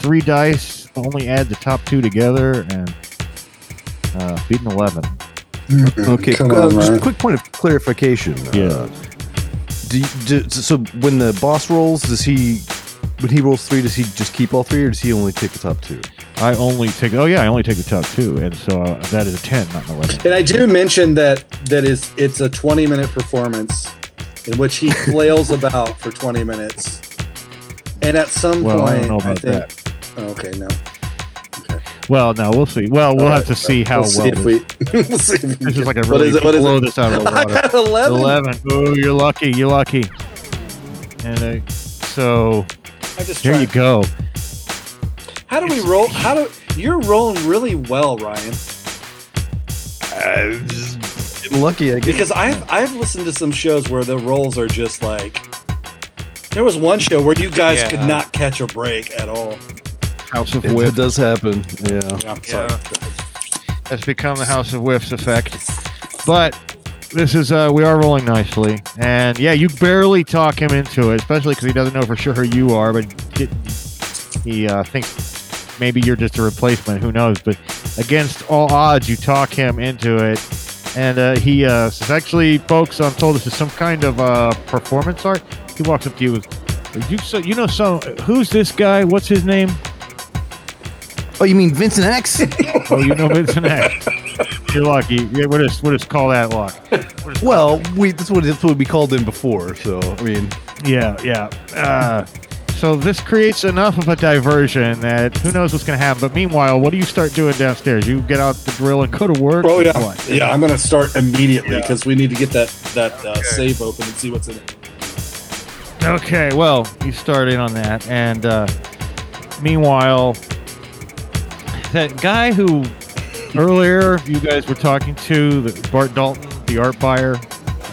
Three dice, only add the top two together, and uh, beat an 11. Okay, Come uh, on, just a quick point of clarification. Yeah. Uh, do, you, do so when the boss rolls, does he when he rolls three, does he just keep all three, or does he only take the top two? I only take. Oh yeah, I only take the top two, and so uh, that is a ten, not an eleven. And I do mention that that is it's a 20 minute performance in which he flails about for 20 minutes. And at some Well, I point, don't know about think, that. Oh, okay, no. Well, no, we'll see. Well, we'll All have right, to see how we'll well. see if this- we. we'll see if we this is like a really is it? What is blow it? this out of the I water. got 11. Eleven. Oh, you're lucky. You're lucky. And uh, so I just there you go. How do we roll? How do you're rolling really well, Ryan? Lucky, I guess. Because I've I've listened to some shows where the rolls are just like. There was one show where you guys could not catch a break at all. House of It, Whiff it does happen. Yeah. Yeah, sorry. has become the House of Whiffs effect. But this is uh, we are rolling nicely, and yeah, you barely talk him into it, especially because he doesn't know for sure who you are, but he, he uh, thinks maybe you're just a replacement. Who knows? But against all odds, you talk him into it, and uh, he uh, says, "Actually, folks, I'm told this is some kind of uh, performance art." He walks up to you with, "You so you know so who's this guy? What's his name?" Oh, you mean Vincent X? Oh, you know Vincent X. You're lucky. Yeah, we'll just we'll just call that luck. Well, we that's what that's what we called him before. So I mean, Yeah, yeah. Uh, so this creates enough of a diversion that who knows what's going to happen. But meanwhile, what do you start doing downstairs? You get out the drill and go to work. Oh yeah, What? yeah. I'm gonna start immediately Yeah. because we need to get that that uh, save open and see what's in it. Okay. Well, you start in on that, and uh, meanwhile, that guy who earlier you guys were talking to, the Bart Dalton, the art buyer,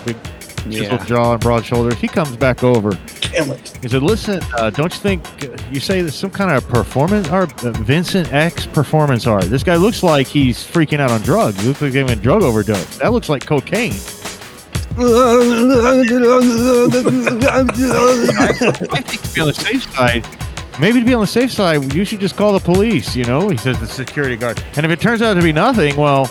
big chiseled Yeah. jaw and broad shoulders, he comes back over. Damn it! He said, "Listen, uh, don't you think uh, you say there's some kind of performance art, uh, Vincent X performance art? This guy looks like he's freaking out on drugs. He looks like he's having a drug overdose. That looks like cocaine." I think to be on the safe side, maybe to be on the safe side, you should just call the police. You know, he says the security guard. And if it turns out to be nothing, well,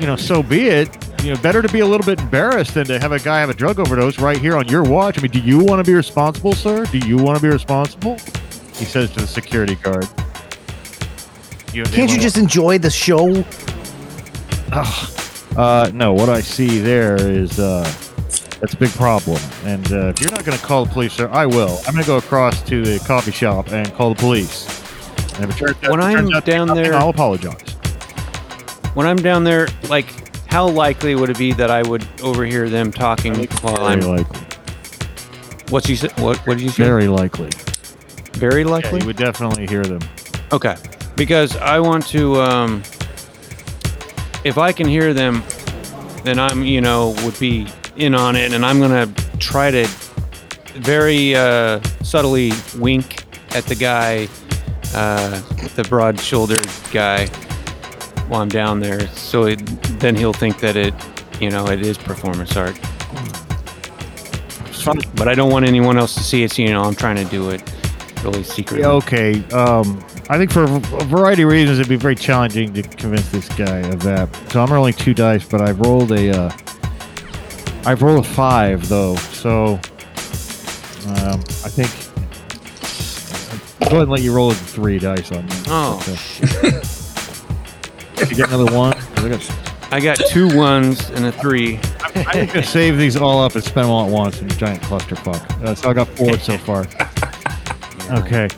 you know, so be it. You know, better to be a little bit embarrassed than to have a guy have a drug overdose right here on your watch. I mean, do you want to be responsible, sir? Do you want to be responsible? He says to the security guard. You, Can't you just enjoy the show? Uh, no, what I see there is uh, that's a big problem. And uh, if you're not going to call the police, sir, I will. I'm going to go across to the coffee shop and call the police. And if it turns out, When it turns I'm out to be down nothing, there- I'll apologize. When I'm down there, like, how likely would it be that I would overhear them talking while Very I'm? likely. What's you say? What? What did you say? Very likely. Very Yeah, likely. you would definitely hear them. Okay, because I want to. Um, if I can hear them, then I'm, you know, would be in on it, and I'm gonna try to very uh, subtly wink at the guy, uh, the broad-shouldered guy, while I'm down there, so it, then he'll think that it, you know, it is performance art. But I don't want anyone else to see it. So, you know, I'm trying to do it really secretly. Yeah, okay. Um, I think for a variety of reasons, it'd be very challenging to convince this guy of that. So I'm rolling two dice, but I've rolled a, uh, I've rolled a five though. So Um, I think. I'll go ahead and let you roll a three dice on that. Oh, Did you get another one? I got- I got two ones and a three. I'm gonna save these all up and spend them all at once in a giant clusterfuck. Uh, so I got four so far. Okay.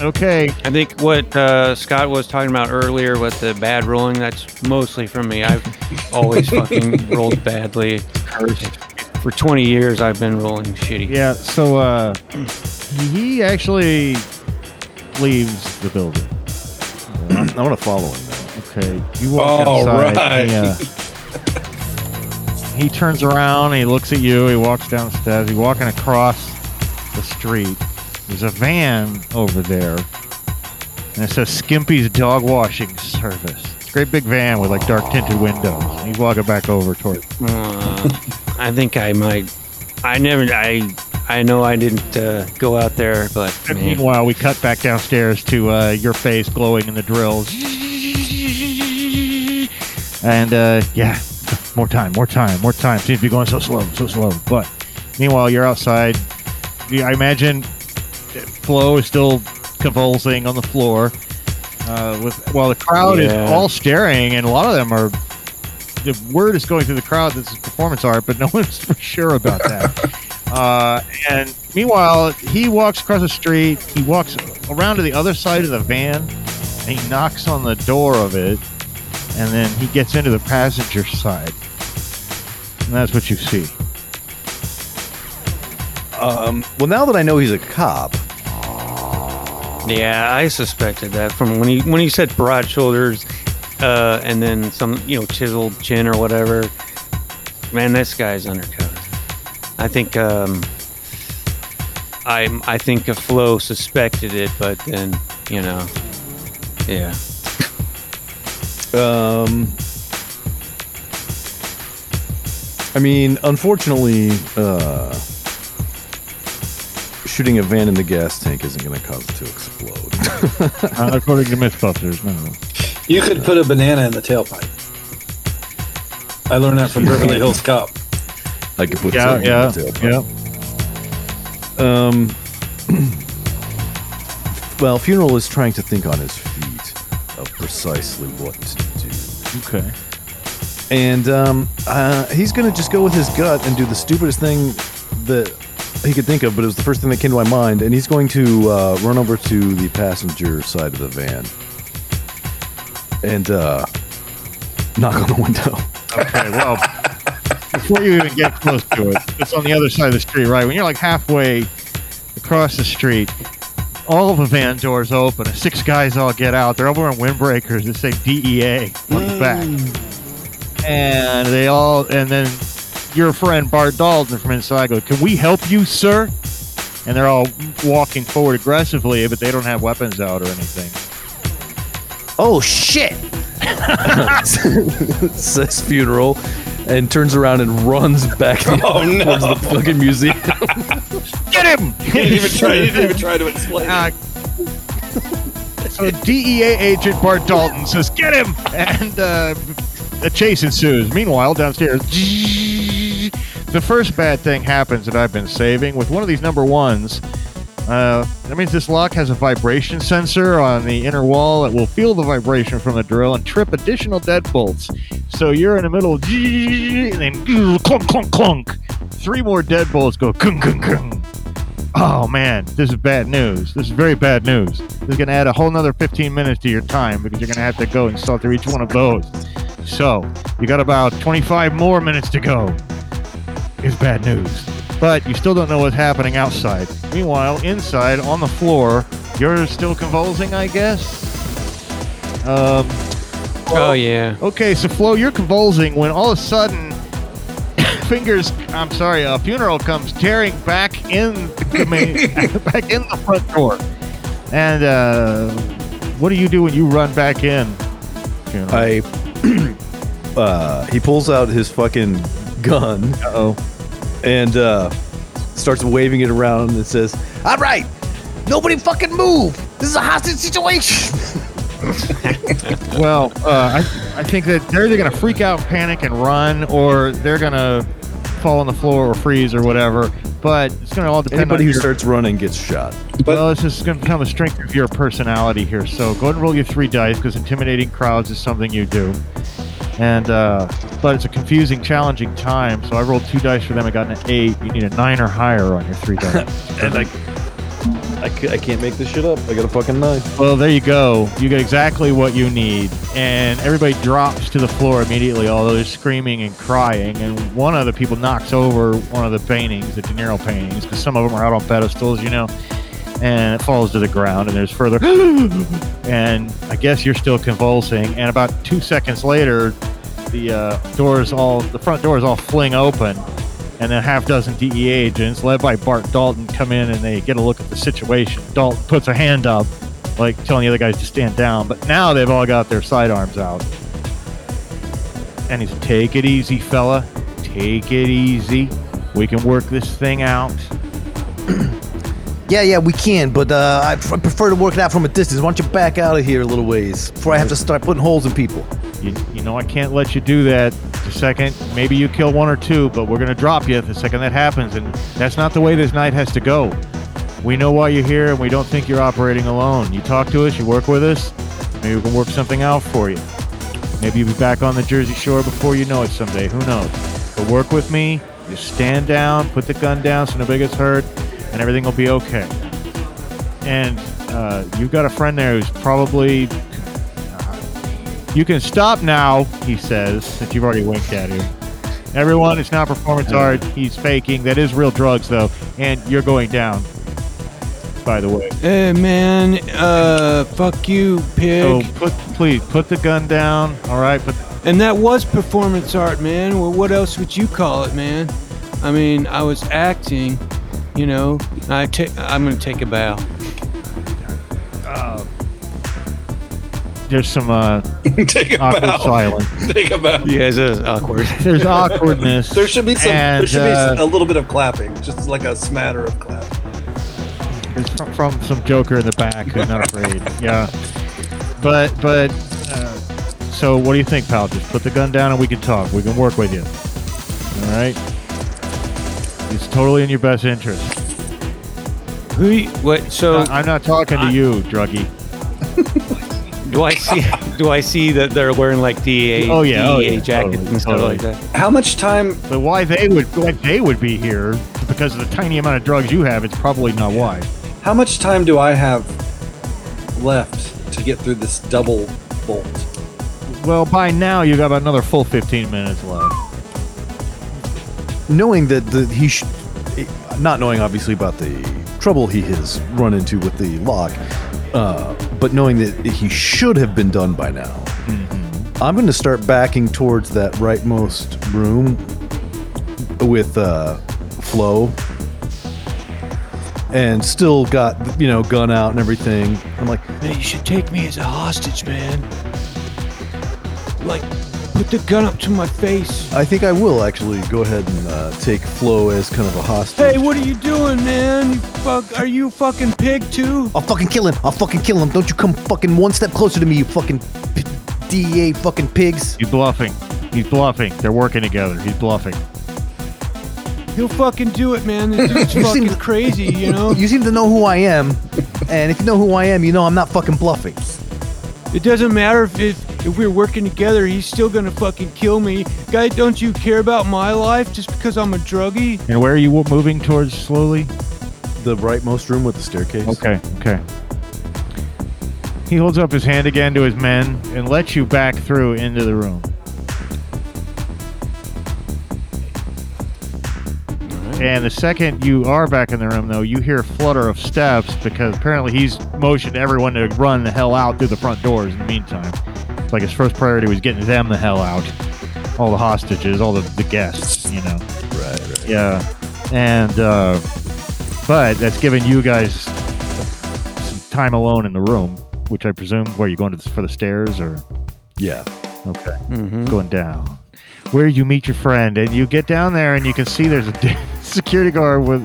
Okay. I think what uh, Scott was talking about earlier with the bad rolling, that's mostly from me. I've always fucking rolled badly. Cursed. For 20 years, I've been rolling shitty. Yeah. So uh, he actually leaves the building. I want to follow him. Now. Okay. You walk All outside. right. He, uh, he turns around. He looks at you. He walks downstairs. He's walking across the street. There's a van over there, and it says Skimpy's Dog Washing Service. It's a great big van with like dark tinted windows. He's walking back over toward. Uh, I think I might. I never. I. I know I didn't uh, go out there, but And man, meanwhile, we cut back downstairs to uh, your face glowing in the drills. And uh, yeah, more time, more time, more time. Seems to be going so slow, so slow. But meanwhile, you're outside. I imagine Flo is still convulsing on the floor. Uh, with while the crowd Yeah. is all staring, and a lot of them are. The word is going through the crowd that this is performance art, but no one's for sure about that. Uh, and meanwhile, he walks across the street. He walks around to the other side of the van, he knocks on the door of it, and then he gets into the passenger side. And that's what you see. Um, well, now that I know he's a cop, yeah, I suspected that from when he when he said broad shoulders, uh, and then some you know chiseled chin or whatever. Man, this guy's undercover. I think. Um, I I think a Flo suspected it, but then you know, yeah. um, I mean, unfortunately, uh, shooting a van in the gas tank isn't going to cause it to explode. Not according to Mythbusters, no. You could put a banana in the tailpipe. I learned that from Beverly Hills Cop. I could put Yeah, something in yeah, the tailpipe. yeah. Um, well, Funeral is trying to think on his feet of precisely what to do. Okay. And um, uh, he's going to just go with his gut and do the stupidest thing that he could think of, but it was the first thing that came to my mind. And he's going to uh, run over to the passenger side of the van and uh, knock on the window. Okay, well, before you even get close to it, it's on the other side of the street, right? When you're like halfway across the street, all of the van doors open. Six guys all get out. They're all wearing windbreakers that say DEA on the mm. back. And they all, and then your friend Bart Dalton from inside goes, Can we help you, sir? And they're all walking forward aggressively, but they don't have weapons out or anything. Oh shit! Says Funeral and turns around and runs back Oh, no. towards the fucking museum. Get him! He didn't even try. You didn't even try to explain. Uh, so DEA agent Bart Dalton says, "Get him!" and uh, a chase ensues. Meanwhile, downstairs, the first bad thing happens that I've been saving with one of these number ones. Uh, that means this lock has a vibration sensor on the inner wall that will feel the vibration from the drill and trip additional deadbolts. So you're in the middle, and then clunk, clunk, clunk. Three more deadbolts go kung, kung, kung. Oh man, this is bad news. This is very bad news. This is going to add a whole another 15 minutes to your time because you're going to have to go and saw through each one of those. So you got about 25 more minutes to go. Is bad news. But you still don't know what's happening outside. Meanwhile, inside on the floor, you're still convulsing, I guess. Um, Oh yeah. Okay, so Flo, you're convulsing when all of a sudden, fingers, I'm sorry, a funeral comes tearing back in the main, back in the front door. And uh, what do you do when you run back in? Funeral? I uh, he pulls out his fucking gun Uh-oh. and uh, starts waving it around and says, All right, nobody fucking move. This is a hostage situation. Well, uh, I, I think that they're either going to freak out, panic, and run, or they're going to fall on the floor or freeze or whatever. But it's going to all depend Anybody on who your, starts running gets shot. But- well, it's just going to become a strength of your personality here. So go ahead and roll your three dice because intimidating crowds is something you do. And uh, but it's a confusing, challenging time. So I rolled two dice for them. I got an eight. You need a nine or higher on your three dice. And I, I, I can't make this shit up. I got a fucking knife. well, there you go. You get exactly what you need, and everybody drops to the floor immediately. Although they're screaming and crying, and one of the people knocks over one of the paintings, the De Niro paintings, because some of them are out on pedestals, you know. And it falls to the ground, and there's further. and I guess you're still convulsing. And about two seconds later, the uh, doors all, the front doors all fling open, and a half dozen DEA agents, led by Bart Dalton, come in and they get a look at the situation. Dalton puts a hand up, like telling the other guys to stand down, but now they've all got their sidearms out. And he's, take it easy, fella. Take it easy. We can work this thing out. Yeah, yeah, we can, but uh, I, I prefer to work it out from a distance. Why don't you back out of here a little ways before I have to start putting holes in people? You, you know, I can't let you do that the second. Maybe you kill one or two, but we're going to drop you the second that happens. And that's not the way this night has to go. We know why you're here, and we don't think you're operating alone. You talk to us, you work with us. Maybe we can work something out for you. Maybe you'll be back on the Jersey Shore before you know it someday. Who knows? But work with me. You stand down, put the gun down so nobody gets hurt, and everything will be okay. And uh, you've got a friend there who's probably you can stop now, he says, that you've already winked at him. Everyone, it's not performance art. He's faking. That is real drugs, though. And you're going down, by the way. Hey man, uh, fuck you, pig. So put, please, put the gun down. All right, put And that was performance art, man. Well, what else would you call it, man? I mean, I was acting, you know. I ta- I'm gonna take a bow. There's some uh, Take a awkward bow. silence. Take a bow. Yeah, it's awkward. There's awkwardness. There should be some. and, there should uh, be a little bit of clapping, just like a smatter of clapping. It's from, from some joker in the back who's not afraid. Yeah, but but uh, so what do you think, pal? Just put the gun down and we can talk. We can work with you. All right. It's totally in your best interest. Who? y- What? So I'm not talking to you, druggie. Do I see? Do I see that they're wearing like DEA, Oh, yeah, oh, yeah, jackets totally, and stuff totally. like that? How much time? But why they would why they would be here because of the tiny amount of drugs you have? It's probably not why. How much time do I have left to get through this double bolt? Well, by now you've got about another full 15 minutes left. knowing that the, he sh- not knowing obviously about the trouble he has run into with the lock uh, but knowing that he should have been done by now i'm going to start backing towards that rightmost room with uh, flo. And still got you know gun out and everything. I'm like Man, you should take me as a hostage, man. Like, put the gun up to my face. i think i will actually go ahead and uh, take flo as kind of a hostage Hey, what are you doing, man? You fuck? Are you a fucking pig too? I'll fucking kill him. I'll fucking kill him. Don't you come fucking one step closer to me, you fucking p- DEA fucking pigs. He's bluffing. He's bluffing. They're working together. He's bluffing. He'll fucking do it, man. This dude's You seem- fucking crazy, you know. You seem to know who I am, and if you know who I am, you know I'm not fucking bluffing. It doesn't matter if if, if we're working together. He's still gonna fucking kill me, guy. Don't you care about my life just because I'm a druggie? And where are you moving towards slowly? the rightmost room with the staircase Okay, okay. He holds up his hand again to his men and lets you back through into the room. And the second you are back in the room, though, you hear a flutter of steps because apparently he's motioned everyone to run the hell out through the front doors in the meantime. It's like his first priority was getting them the hell out. All the hostages, all the, the guests, you know. right right Yeah, and uh, but that's giving you guys some time alone in the room, which I presume where you're going to the, for the stairs or yeah okay, Mm-hmm. going down. Where you meet your friend, and you get down there, and you can see there's a security guard with.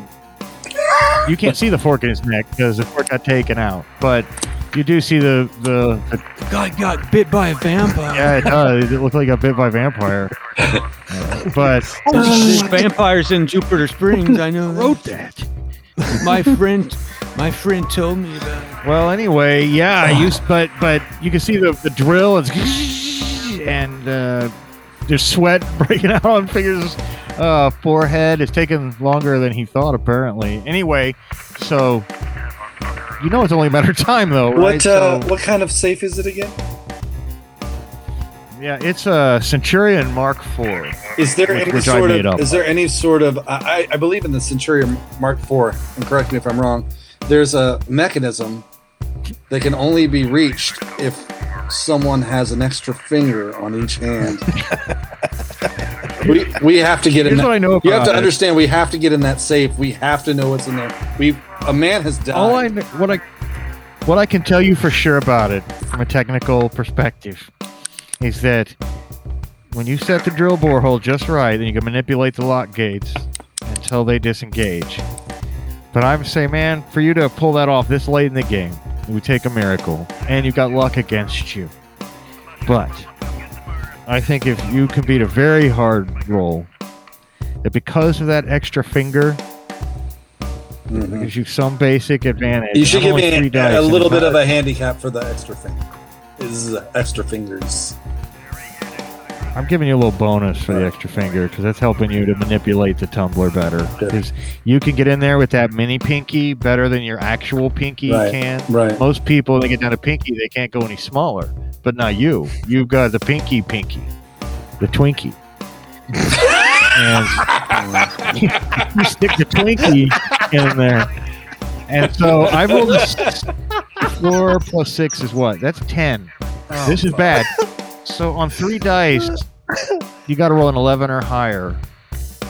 You can't see the fork in his neck because the fork got taken out, but you do see the the, the The guy got bit by a vampire. yeah, it does. It looked like a bit by a vampire. Uh, but There's vampires in Jupiter Springs. I know. wrote that. My friend, my friend told me about it. Well, anyway, yeah, you s- but but you can see the the drill is and uh, there's sweat breaking out on Figure's uh, forehead. It's taking longer than he thought, apparently. Anyway, so you know it's only a matter of time, though, right? What uh, So- what kind of safe is it again? yeah, it's a Centurion Mark IV. Is there Which- any which sort of is there any sort of I, I believe in the Centurion Mark IV, and correct me if I'm wrong. There's a mechanism that can only be reached if someone has an extra finger on each hand. we we have to get in. Here's That, what I know you have to it. understand. We have to get in that safe. We have to know what's in there. We a man has died. All I what I what I can tell you for sure about it from a technical perspective is that when you set the drill borehole just right, then you can manipulate the lock gates until they disengage. But I'm saying, man, for you to pull that off this late in the game, it would take a miracle, and you've got luck against you. But I think if you can beat a very hard roll, that because of that extra finger, Mhm. gives you some basic advantage. You should give me a, a little bit of a handicap for the extra finger. Is extra fingers. I'm giving you a little bonus for the extra finger because that's helping you to manipulate the tumbler better. Because you can get in there with that mini pinky better than your actual pinky Right. can. Right. Most people, when they get down to pinky, they can't go any smaller. But not you. You've got the pinky pinky, the Twinkie. and you stick the Twinkie in there. And so I rolled a six. Four plus six is what? That's ten. Oh this is bad. So on three dice, you got to roll an eleven or higher.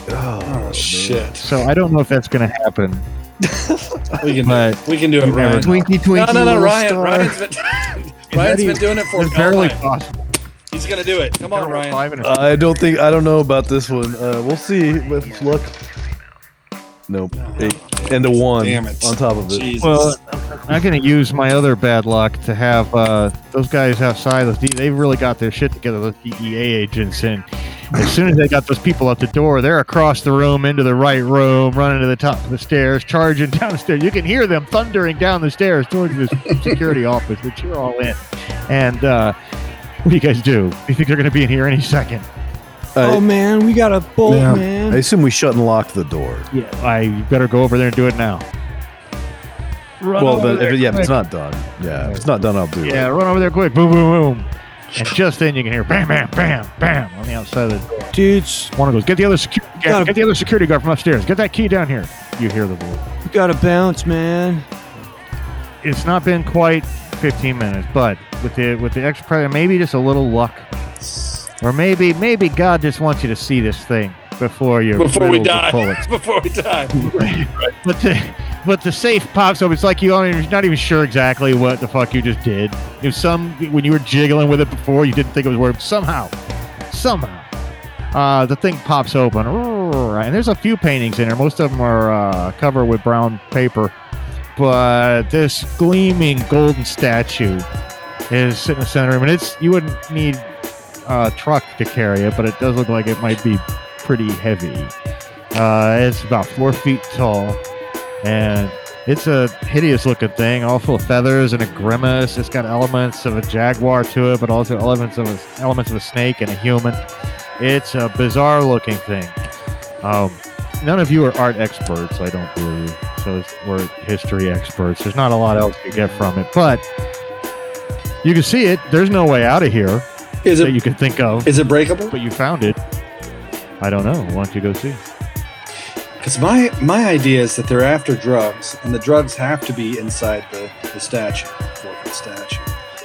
Oh shit. So I don't know if that's going to happen. We can But we can do it, never Ryan. Twinkie, Twinkie. No, no, no, Ryan. star. Ryan's been Ryan's been doing it for It's me all barely night. possible. He's gonna do it. Come on, Ryan. Five and a- I don't think I don't know about this one. Uh, we'll see with luck. Nope. Eight. And a one Damn it. on top of it. Jesus. Well, I'm going to use my other bad luck to have uh, those guys outside. Those D- they've really got their shit together. Those DEA agents, and as soon as they got those people out the door, they're across the room into the right room, running to the top of the stairs, charging down the stairs. You can hear them thundering down the stairs towards this security office, which you're all in. And uh, what do you guys do? You think they're going to be in here any second? Uh, oh man, we got a bolt, Yeah. I assume we shut and locked the door. Yeah, I better go over there and do it now. Run well, over then, there if, yeah, if it's not done. Yeah, if it's not done, I'll do it. Yeah, it. run over there quick. Boom, boom, boom. And just then you can hear bam, bam, bam, bam on the outside of the door. Dudes, One goes, get the other security guard, Gotta- get the other security guard from upstairs. Get that key down here. You hear the voice. we gotta bounce, man. It's not been quite 15 minutes, but with the with the extra pressure, maybe just a little luck, or maybe maybe God just wants you to see this thing before you before we die. before we die. But the but the safe pops up. It's like you are not even, not even sure exactly what the fuck you just did. If some when you were jiggling with it before, you didn't think it was working. Somehow, somehow, uh, the thing pops open, and there's a few paintings in there. Most of them are uh, covered with brown paper, but this gleaming golden statue is sitting in the center. I mean, it's you wouldn't need a truck to carry it, but it does look like it might be pretty heavy. Uh, it's about four feet tall, and it's a hideous looking thing, all full of feathers and a grimace. It's got elements of a jaguar to it, but also elements of a, elements of a snake and a human. It's a bizarre looking thing. Um, none of you are art experts, I don't believe. So we're history experts. There's not a lot else you get from it, but you can see it. There's no way out of here Is that it you can think of, is it breakable? but you found it. I don't know. Why don't you go see? Because my my idea is that they're after drugs, and the drugs have to be inside the, the statue, foot statue.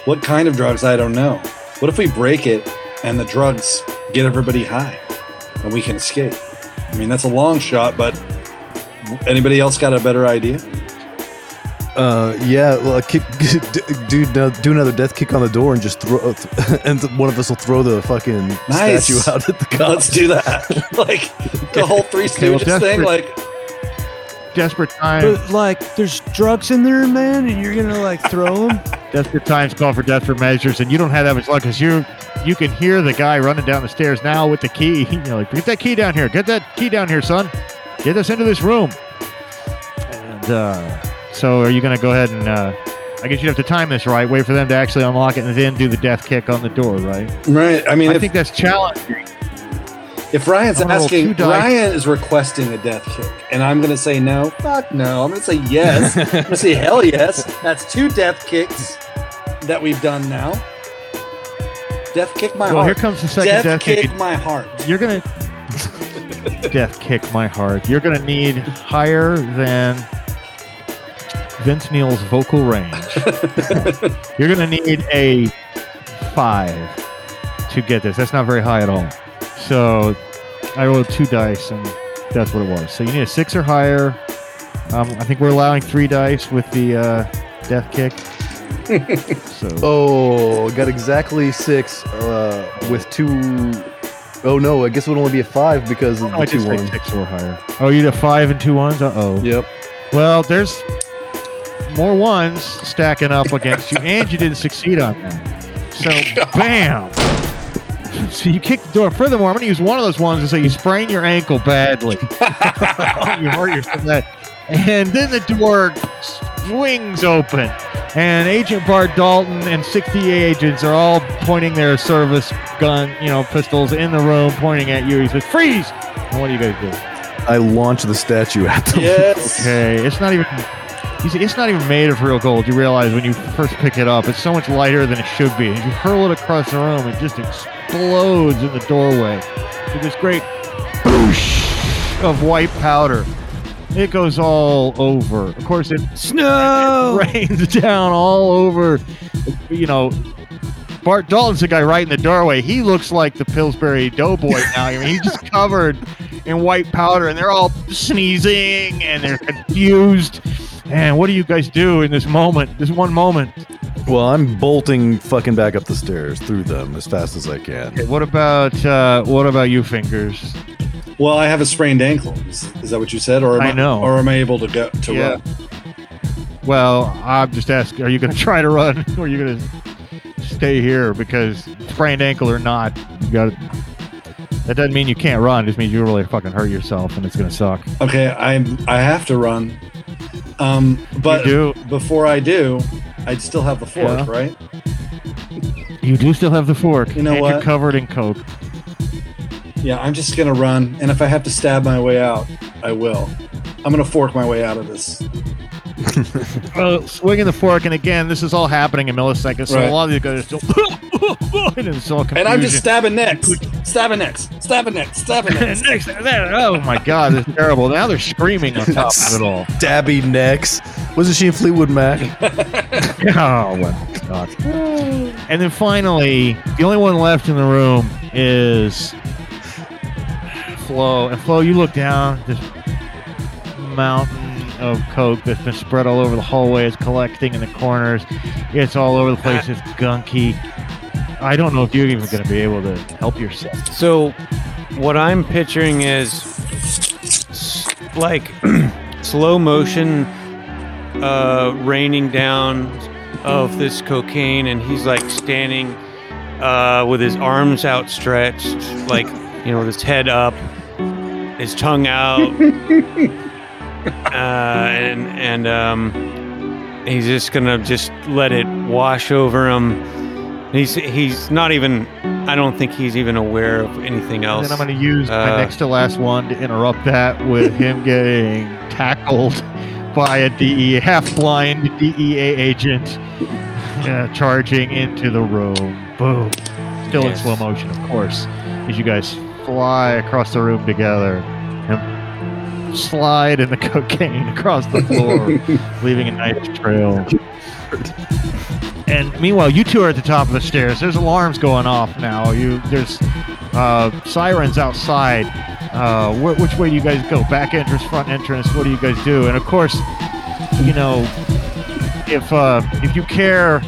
What kind of drugs? I don't know. What if we break it and the drugs get everybody high, and we can escape? I mean, that's a long shot, but anybody else got a better idea? Uh, yeah, well, a kick, do, do do another death kick on the door and just throw, and one of us will throw the fucking Nice. statue out at the cops. Let's do that. like the whole Three well, Stooges thing. Like desperate times. But like, there's drugs in there, man, and you're gonna like throw them. desperate times call for desperate measures, and you don't have that much luck because you you can hear the guy running down the stairs now with the key. You're like, get that key down here. Get that key down here, son. Get us into this room. And uh, so, are you going to go ahead and? Uh, I guess you'd have to time this right. Wait for them to actually unlock it, and then do the death kick on the door, right? Right. I mean, I if, think that's challenging. if Ryan's I'm gonna roll asking. Ryan is requesting a death kick, and I'm going to say no. Fuck no. I'm going to say yes. I'm going to say hell yes. That's two death kicks that we've done now. Death kick my heart. Well, here comes the second death, death kick kick. my heart. You're gonna death kick my heart. You're gonna need higher than Vince Neil's vocal range. You're gonna need a five to get this. That's not very high at all. So I rolled two dice, and that's what it was. So you need a six or higher. Um, I think we're allowing three dice with the uh, death kick. so Oh, got exactly six uh, with two Oh no, I guess it would only be a five because of I the just two say one. six or higher. Oh, you did a five and two ones. Uh oh. Yep. Well, there's more ones stacking up against you, and you didn't succeed on that. So, bam. So you kick the door. Furthermore, I'm going to use one of those ones to say you sprain your ankle badly. you hurt yourself that. And then the door swings open, and Agent Bart Dalton and 60 agents are all pointing their service gun, you know, pistols in the room, pointing at you. He says, "Freeze!" And what do you guys do? I launched the statue at them. Yes. Okay, it's not even. It's not even made of real gold. You realize when you first pick it up, it's so much lighter than it should be. And you hurl it across the room, it just explodes in the doorway with this great boosh of white powder. It goes all over. Of course, it Snow. rains down all over. You know, Bart Dalton's the guy right in the doorway. He looks like the Pillsbury Doughboy now. I mean, he's just covered in white powder, and they're all sneezing and they're confused. And what do you guys do in this moment? This one moment. Well, I'm bolting fucking back up the stairs through them as fast as I can. Okay, what about uh, what about you, fingers? Well, I have a sprained ankle. Is, is that what you said, or am I know. or am I able to go to Yeah. run? Well, I'm just asking. Are you going to try to run, or are you going to stay here? Because sprained ankle or not, you got. That doesn't mean you can't run. It just means you really fucking hurt yourself, and it's going to suck. Okay, I'm I have to run. Um, but before I do, I'd still have the fork, Yeah. right? You do still have the fork. You know and what? You're covered in coke. Yeah, I'm just gonna run, and if I have to stab my way out, I will. I'm gonna fork my way out of this. Well, swinging the fork, and again, this is all happening in milliseconds. So Right. a lot of these guys are still, and it's all confusion. And I'm just stabbing necks, stabbing necks, stabbing necks, stabbing necks. Next, oh my god, this is terrible. Now they're screaming on top of it all. Stabby necks. Wasn't she in Fleetwood Mac? Oh my god. And then finally, the only one left in the room is Flo. And Flo, you look down this mountain of coke that's been spread all over the hallway. It's collecting in the corners. It's all over the place. It's gunky. I don't know if you're even going to be able to help yourself. So, what I'm picturing is like slow motion uh, raining down of this cocaine, and he's like standing uh, with his arms outstretched, like you know, with his head up, his tongue out, uh, and and um, he's just gonna just let it wash over him. He's he's not even. I don't think he's even aware of anything And else. then I'm going to use my Uh, next to last one to interrupt that with him getting tackled by a DEA, half-blind DEA agent uh, charging into the room. Boom. Still in slow motion, of course, as you guys fly across the room together and slide in the cocaine across the floor, leaving a nice trail. And meanwhile, you two are at the top of the stairs. There's alarms going off now. You there's uh, sirens outside. Uh, wh- which way do you guys go? Back entrance, front entrance. What do you guys do? And of course, you know, if uh, if you care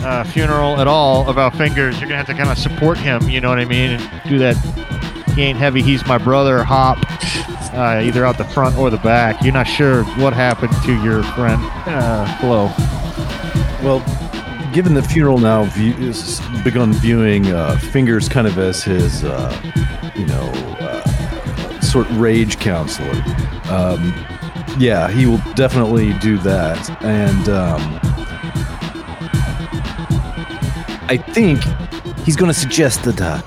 uh, funeral at all about fingers, you're gonna have to kind of support him. You know what I mean? And do that. He ain't heavy. He's my brother. Hop. uh, either out the front or the back. You're not sure what happened to your friend uh, Flo. Well, given the funeral now view, begun viewing uh, Fingers kind of as his, uh, you know, uh, sort of rage counselor. Um, yeah, he will definitely do that, and um, I think He's gonna suggest that, uh,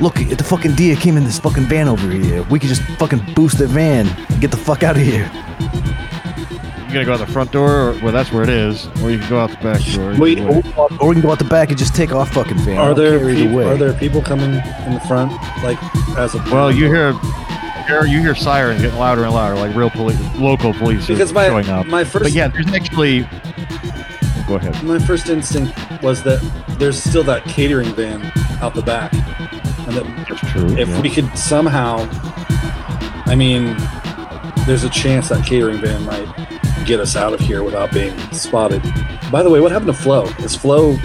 look, the fucking deer came in this fucking van over here, we could just fucking boost the van and get the fuck out of here. You gonna go out the front door, or well, that's where it is, or you can go out the back door. Wait, Either. Or we can go out the back and just take off fucking van. are there carry away. are there people coming in the front like as a well, you hear. hear- You hear sirens getting louder and louder, like real police, local police are because my showing up. my first But yeah, there's actually. Oh, go ahead. my first instinct was that there's still that catering van out the back, and that That's true. if yeah. we could somehow, I mean, there's a chance that catering van might get us out of here without being spotted. By the way, what happened to Flo? Is Flo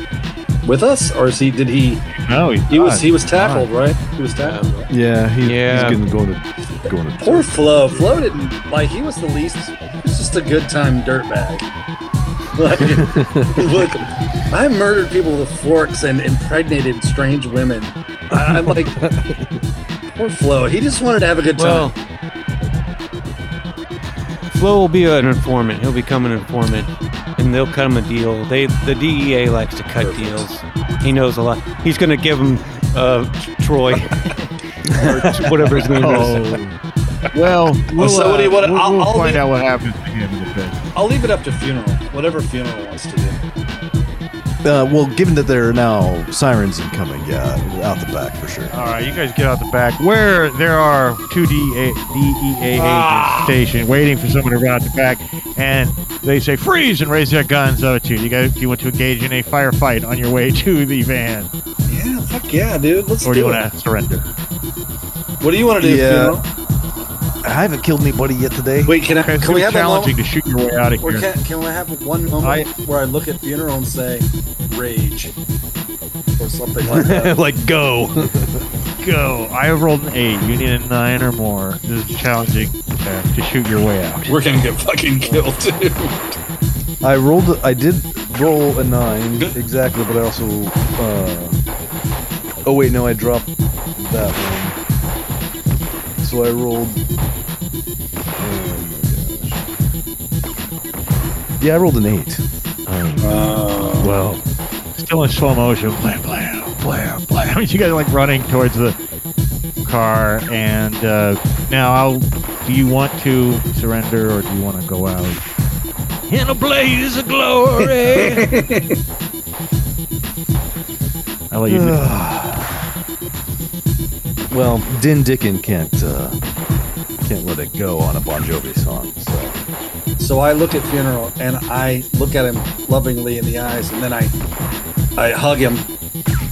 with us, or is he? Did he? no, he's He was he was He's not. tackled, right? He was tackled. right? yeah, he, Yeah. he's going to go to going to Poor Flo. Flo didn't like. He was the least. He was just a good time dirtbag. Like, look, I murdered people with forks and impregnated strange women. I, I'm like, poor Flo. He just wanted to have a good time. Well, Flo will be an informant. He'll become an informant, and they'll cut him a deal. They the DEA likes to cut Perfect. deals. He knows a lot. He's going to give him uh, Troy, or whatever his name is. Oh. Well, we'll, so what do you uh, wanna- we'll, I'll- we'll I'll find leave- out what happens to him in a bit. I'll leave it up to funeral. Whatever funeral wants to do. Uh, well, given that there are now sirens incoming, yeah, out the back for sure. All right, you guys get out the back where there are two DEA, DEA agents Ah. stationed waiting for someone to run out the back, and they say freeze and raise their guns up at you. You guys, do you want to engage in a firefight on your way to the van, Yeah, fuck yeah, dude. Let's or do do you want to surrender? What do you want to do, Yeah. funeral? I haven't killed anybody yet today. Wait, can I? Okay, it's Can we gonna have be a moment? challenging to shoot your way out of Or here. can, can we have one moment I- where I look at funeral and say, rage? Or something like that. like go. Go. I have rolled an eight. You need a nine or more. This is challenging to, to shoot your way out. We're gonna get fucking killed, dude. I rolled. I did roll a nine exactly, but I also. Uh, oh wait, no, I dropped that one. So I rolled. Yeah, I rolled an eight. Um, Uh, Well, still in slow motion. Blam, blam, blam, blam. You guys are like running towards the car, and uh, now I'll. Do you want to surrender, or do you want to go out? In a blaze of glory. I'll let you. do well, Din Dickin can't uh, can't let it go on a Bon Jovi song. So so I look at funeral and I look at him lovingly in the eyes, and then I, I hug him,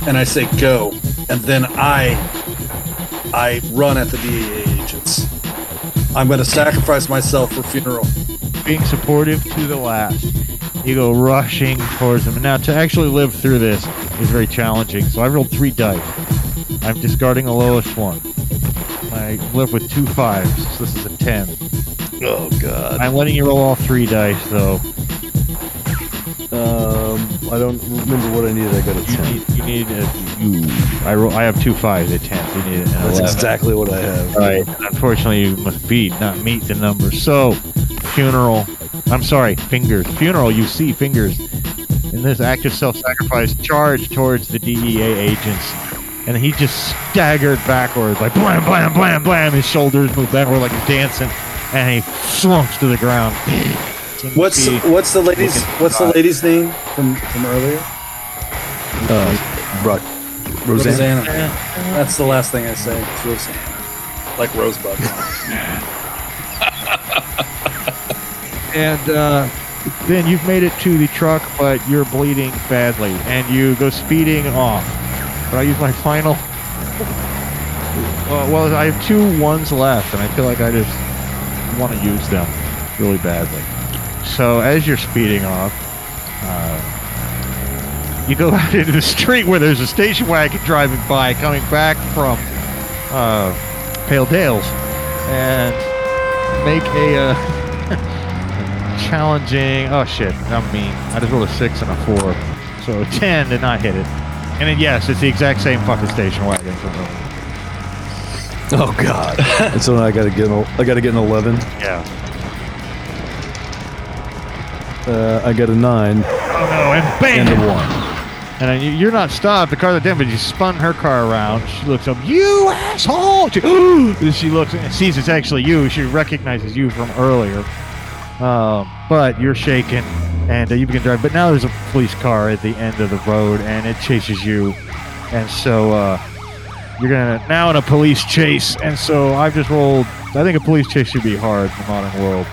and I say go, and then I, I run at the DEA agents. I'm gonna sacrifice myself for funeral. being supportive to the last. You go rushing towards them. And now to actually live through this is very challenging. So I rolled three dice. I'm discarding the lowest one. I live with two fives. So this is a ten. Oh god. I'm letting you roll all three dice though. Um, I don't remember what I needed. I got a You ten. need you need a you. I roll. I have two fives, a ten. You need an That's eleven. exactly what I have. Right. Unfortunately, you must beat, not meet the number. So, funeral. I'm sorry, fingers. Funeral. You see fingers in this act of self-sacrifice charge towards the DEA agents, and he just staggered backwards, like blam, blam, blam, blam. His shoulders move backward like he's dancing, and he slumps to the ground. What's what's the lady's what's the lady's name from from earlier? Uh, Brock, Roseanne. Rosanna. That's the last thing I say. It's Rosanna. Like Rosebud. and uh, then you've made it to the truck, but you're bleeding badly, and you go speeding off. But I use my final. Uh, well, I have two ones left, and I feel like I just want to use them really badly. So as you're speeding off, uh, you go out into the street where there's a station wagon driving by, coming back from uh, Pale Dales, and make a uh, challenging. Oh shit, I'm mean. I just rolled a six and a four, so ten did not hit it. And then yes, it's the exact same fucking station wagon from. Oh God! and so now I gotta get. An, I gotta get an eleven. Yeah. Uh, I got a nine Oh no, and bam! and bam! a one. And then you- you're not stopped. The car that did, but you spun her car around. She looks up, you asshole! She, then she looks and sees it's actually you. She recognizes you from earlier. Um, but you're shaken, and uh, you begin driving. But now there's a police car at the end of the road, and it chases you. And so uh, you're gonna now in a police chase. And so I've just rolled. I think a police chase should be hard in the modern world,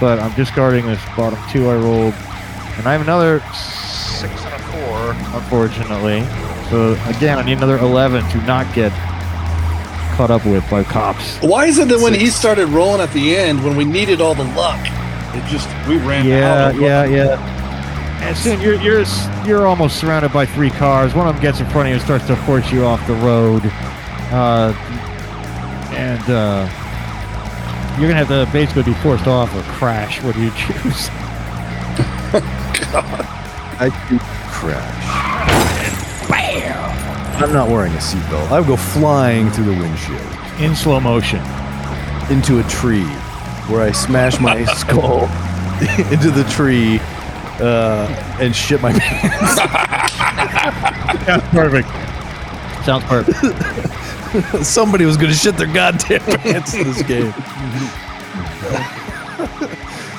but I'm discarding this bottom two I rolled, and I have another six and a four, unfortunately. So again, I need another eleven to not get caught up with by cops. Why is it that when he started rolling at the end, when we needed all the luck, it just we ran Yeah, out? of yeah, yeah. And soon you're you're you're almost surrounded by three cars. One of them gets in front of you and starts to force you off the road, uh, and uh, you're gonna have to basically be forced off or crash. What do you choose? God, I do crash. Bam! I'm not wearing a seatbelt. I would go flying through the windshield In slow motion. into a tree, where I smash my skull into the tree uh, and shit my pants. Sounds perfect. Sounds perfect. Somebody was going to shit their goddamn pants in this game.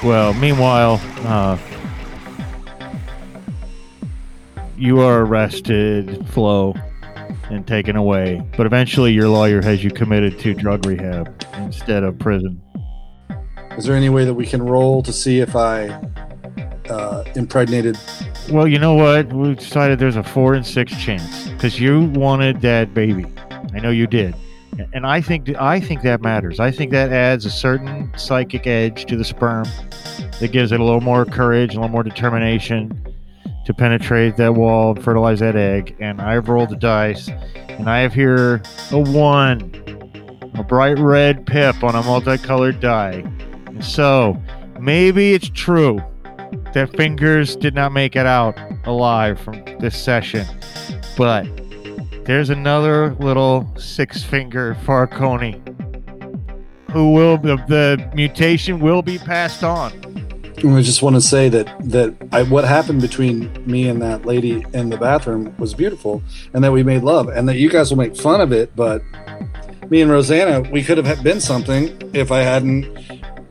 Well, meanwhile, uh, you are arrested, Flo, and taken away. But eventually, your lawyer has you committed to drug rehab instead of prison. Is there any way that we can roll to see if I uh, impregnated? Well, you know what? We decided there's a four and six chance because you wanted that baby. I know you did, and I think I think that matters. I think that adds a certain psychic edge to the sperm that gives it a little more courage, a little more determination to penetrate that wall, and fertilize that egg. And I've rolled the dice, and I have here a one, a bright red pip on a multicolored die. And so maybe it's true that fingers did not make it out alive from this session. But there's another little six finger Farconi who will the, the mutation will be passed on. I just want to say that that I, what happened between me and that lady in the bathroom was beautiful, and that we made love, and that you guys will make fun of it, but me and Rosanna, we could have been something if I hadn't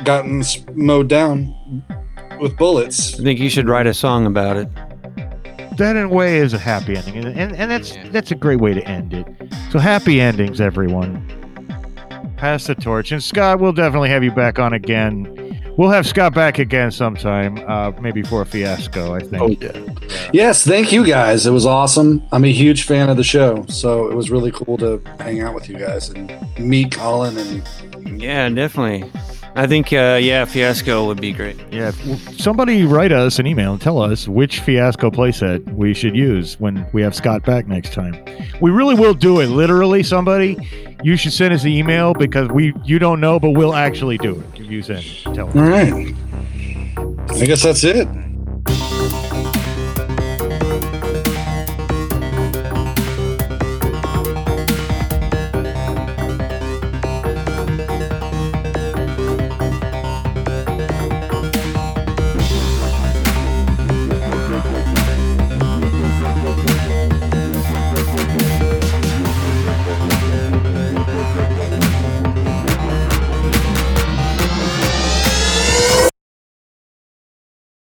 gotten mowed down with bullets. I think you should write a song about it. That in a way is a happy ending, and and, and that's that's a great way to end it. So happy endings, everyone. Pass the torch, and Scott, we'll definitely have you back on again. We'll have Scott back again sometime, uh, maybe for a fiasco. I think. Oh yeah. Yes, thank you guys. It was awesome. I'm a huge fan of the show, so it was really cool to hang out with you guys and meet Colin and Yeah, definitely. I think, uh, yeah, Fiasco would be great. Yeah, somebody write us an email and tell us which fiasco playset we should use when we have Scott back next time. We really will do it. Literally, somebody, you should send us the email because we you don't know, but we'll actually do it. If you send, tell us. All right. I guess that's it.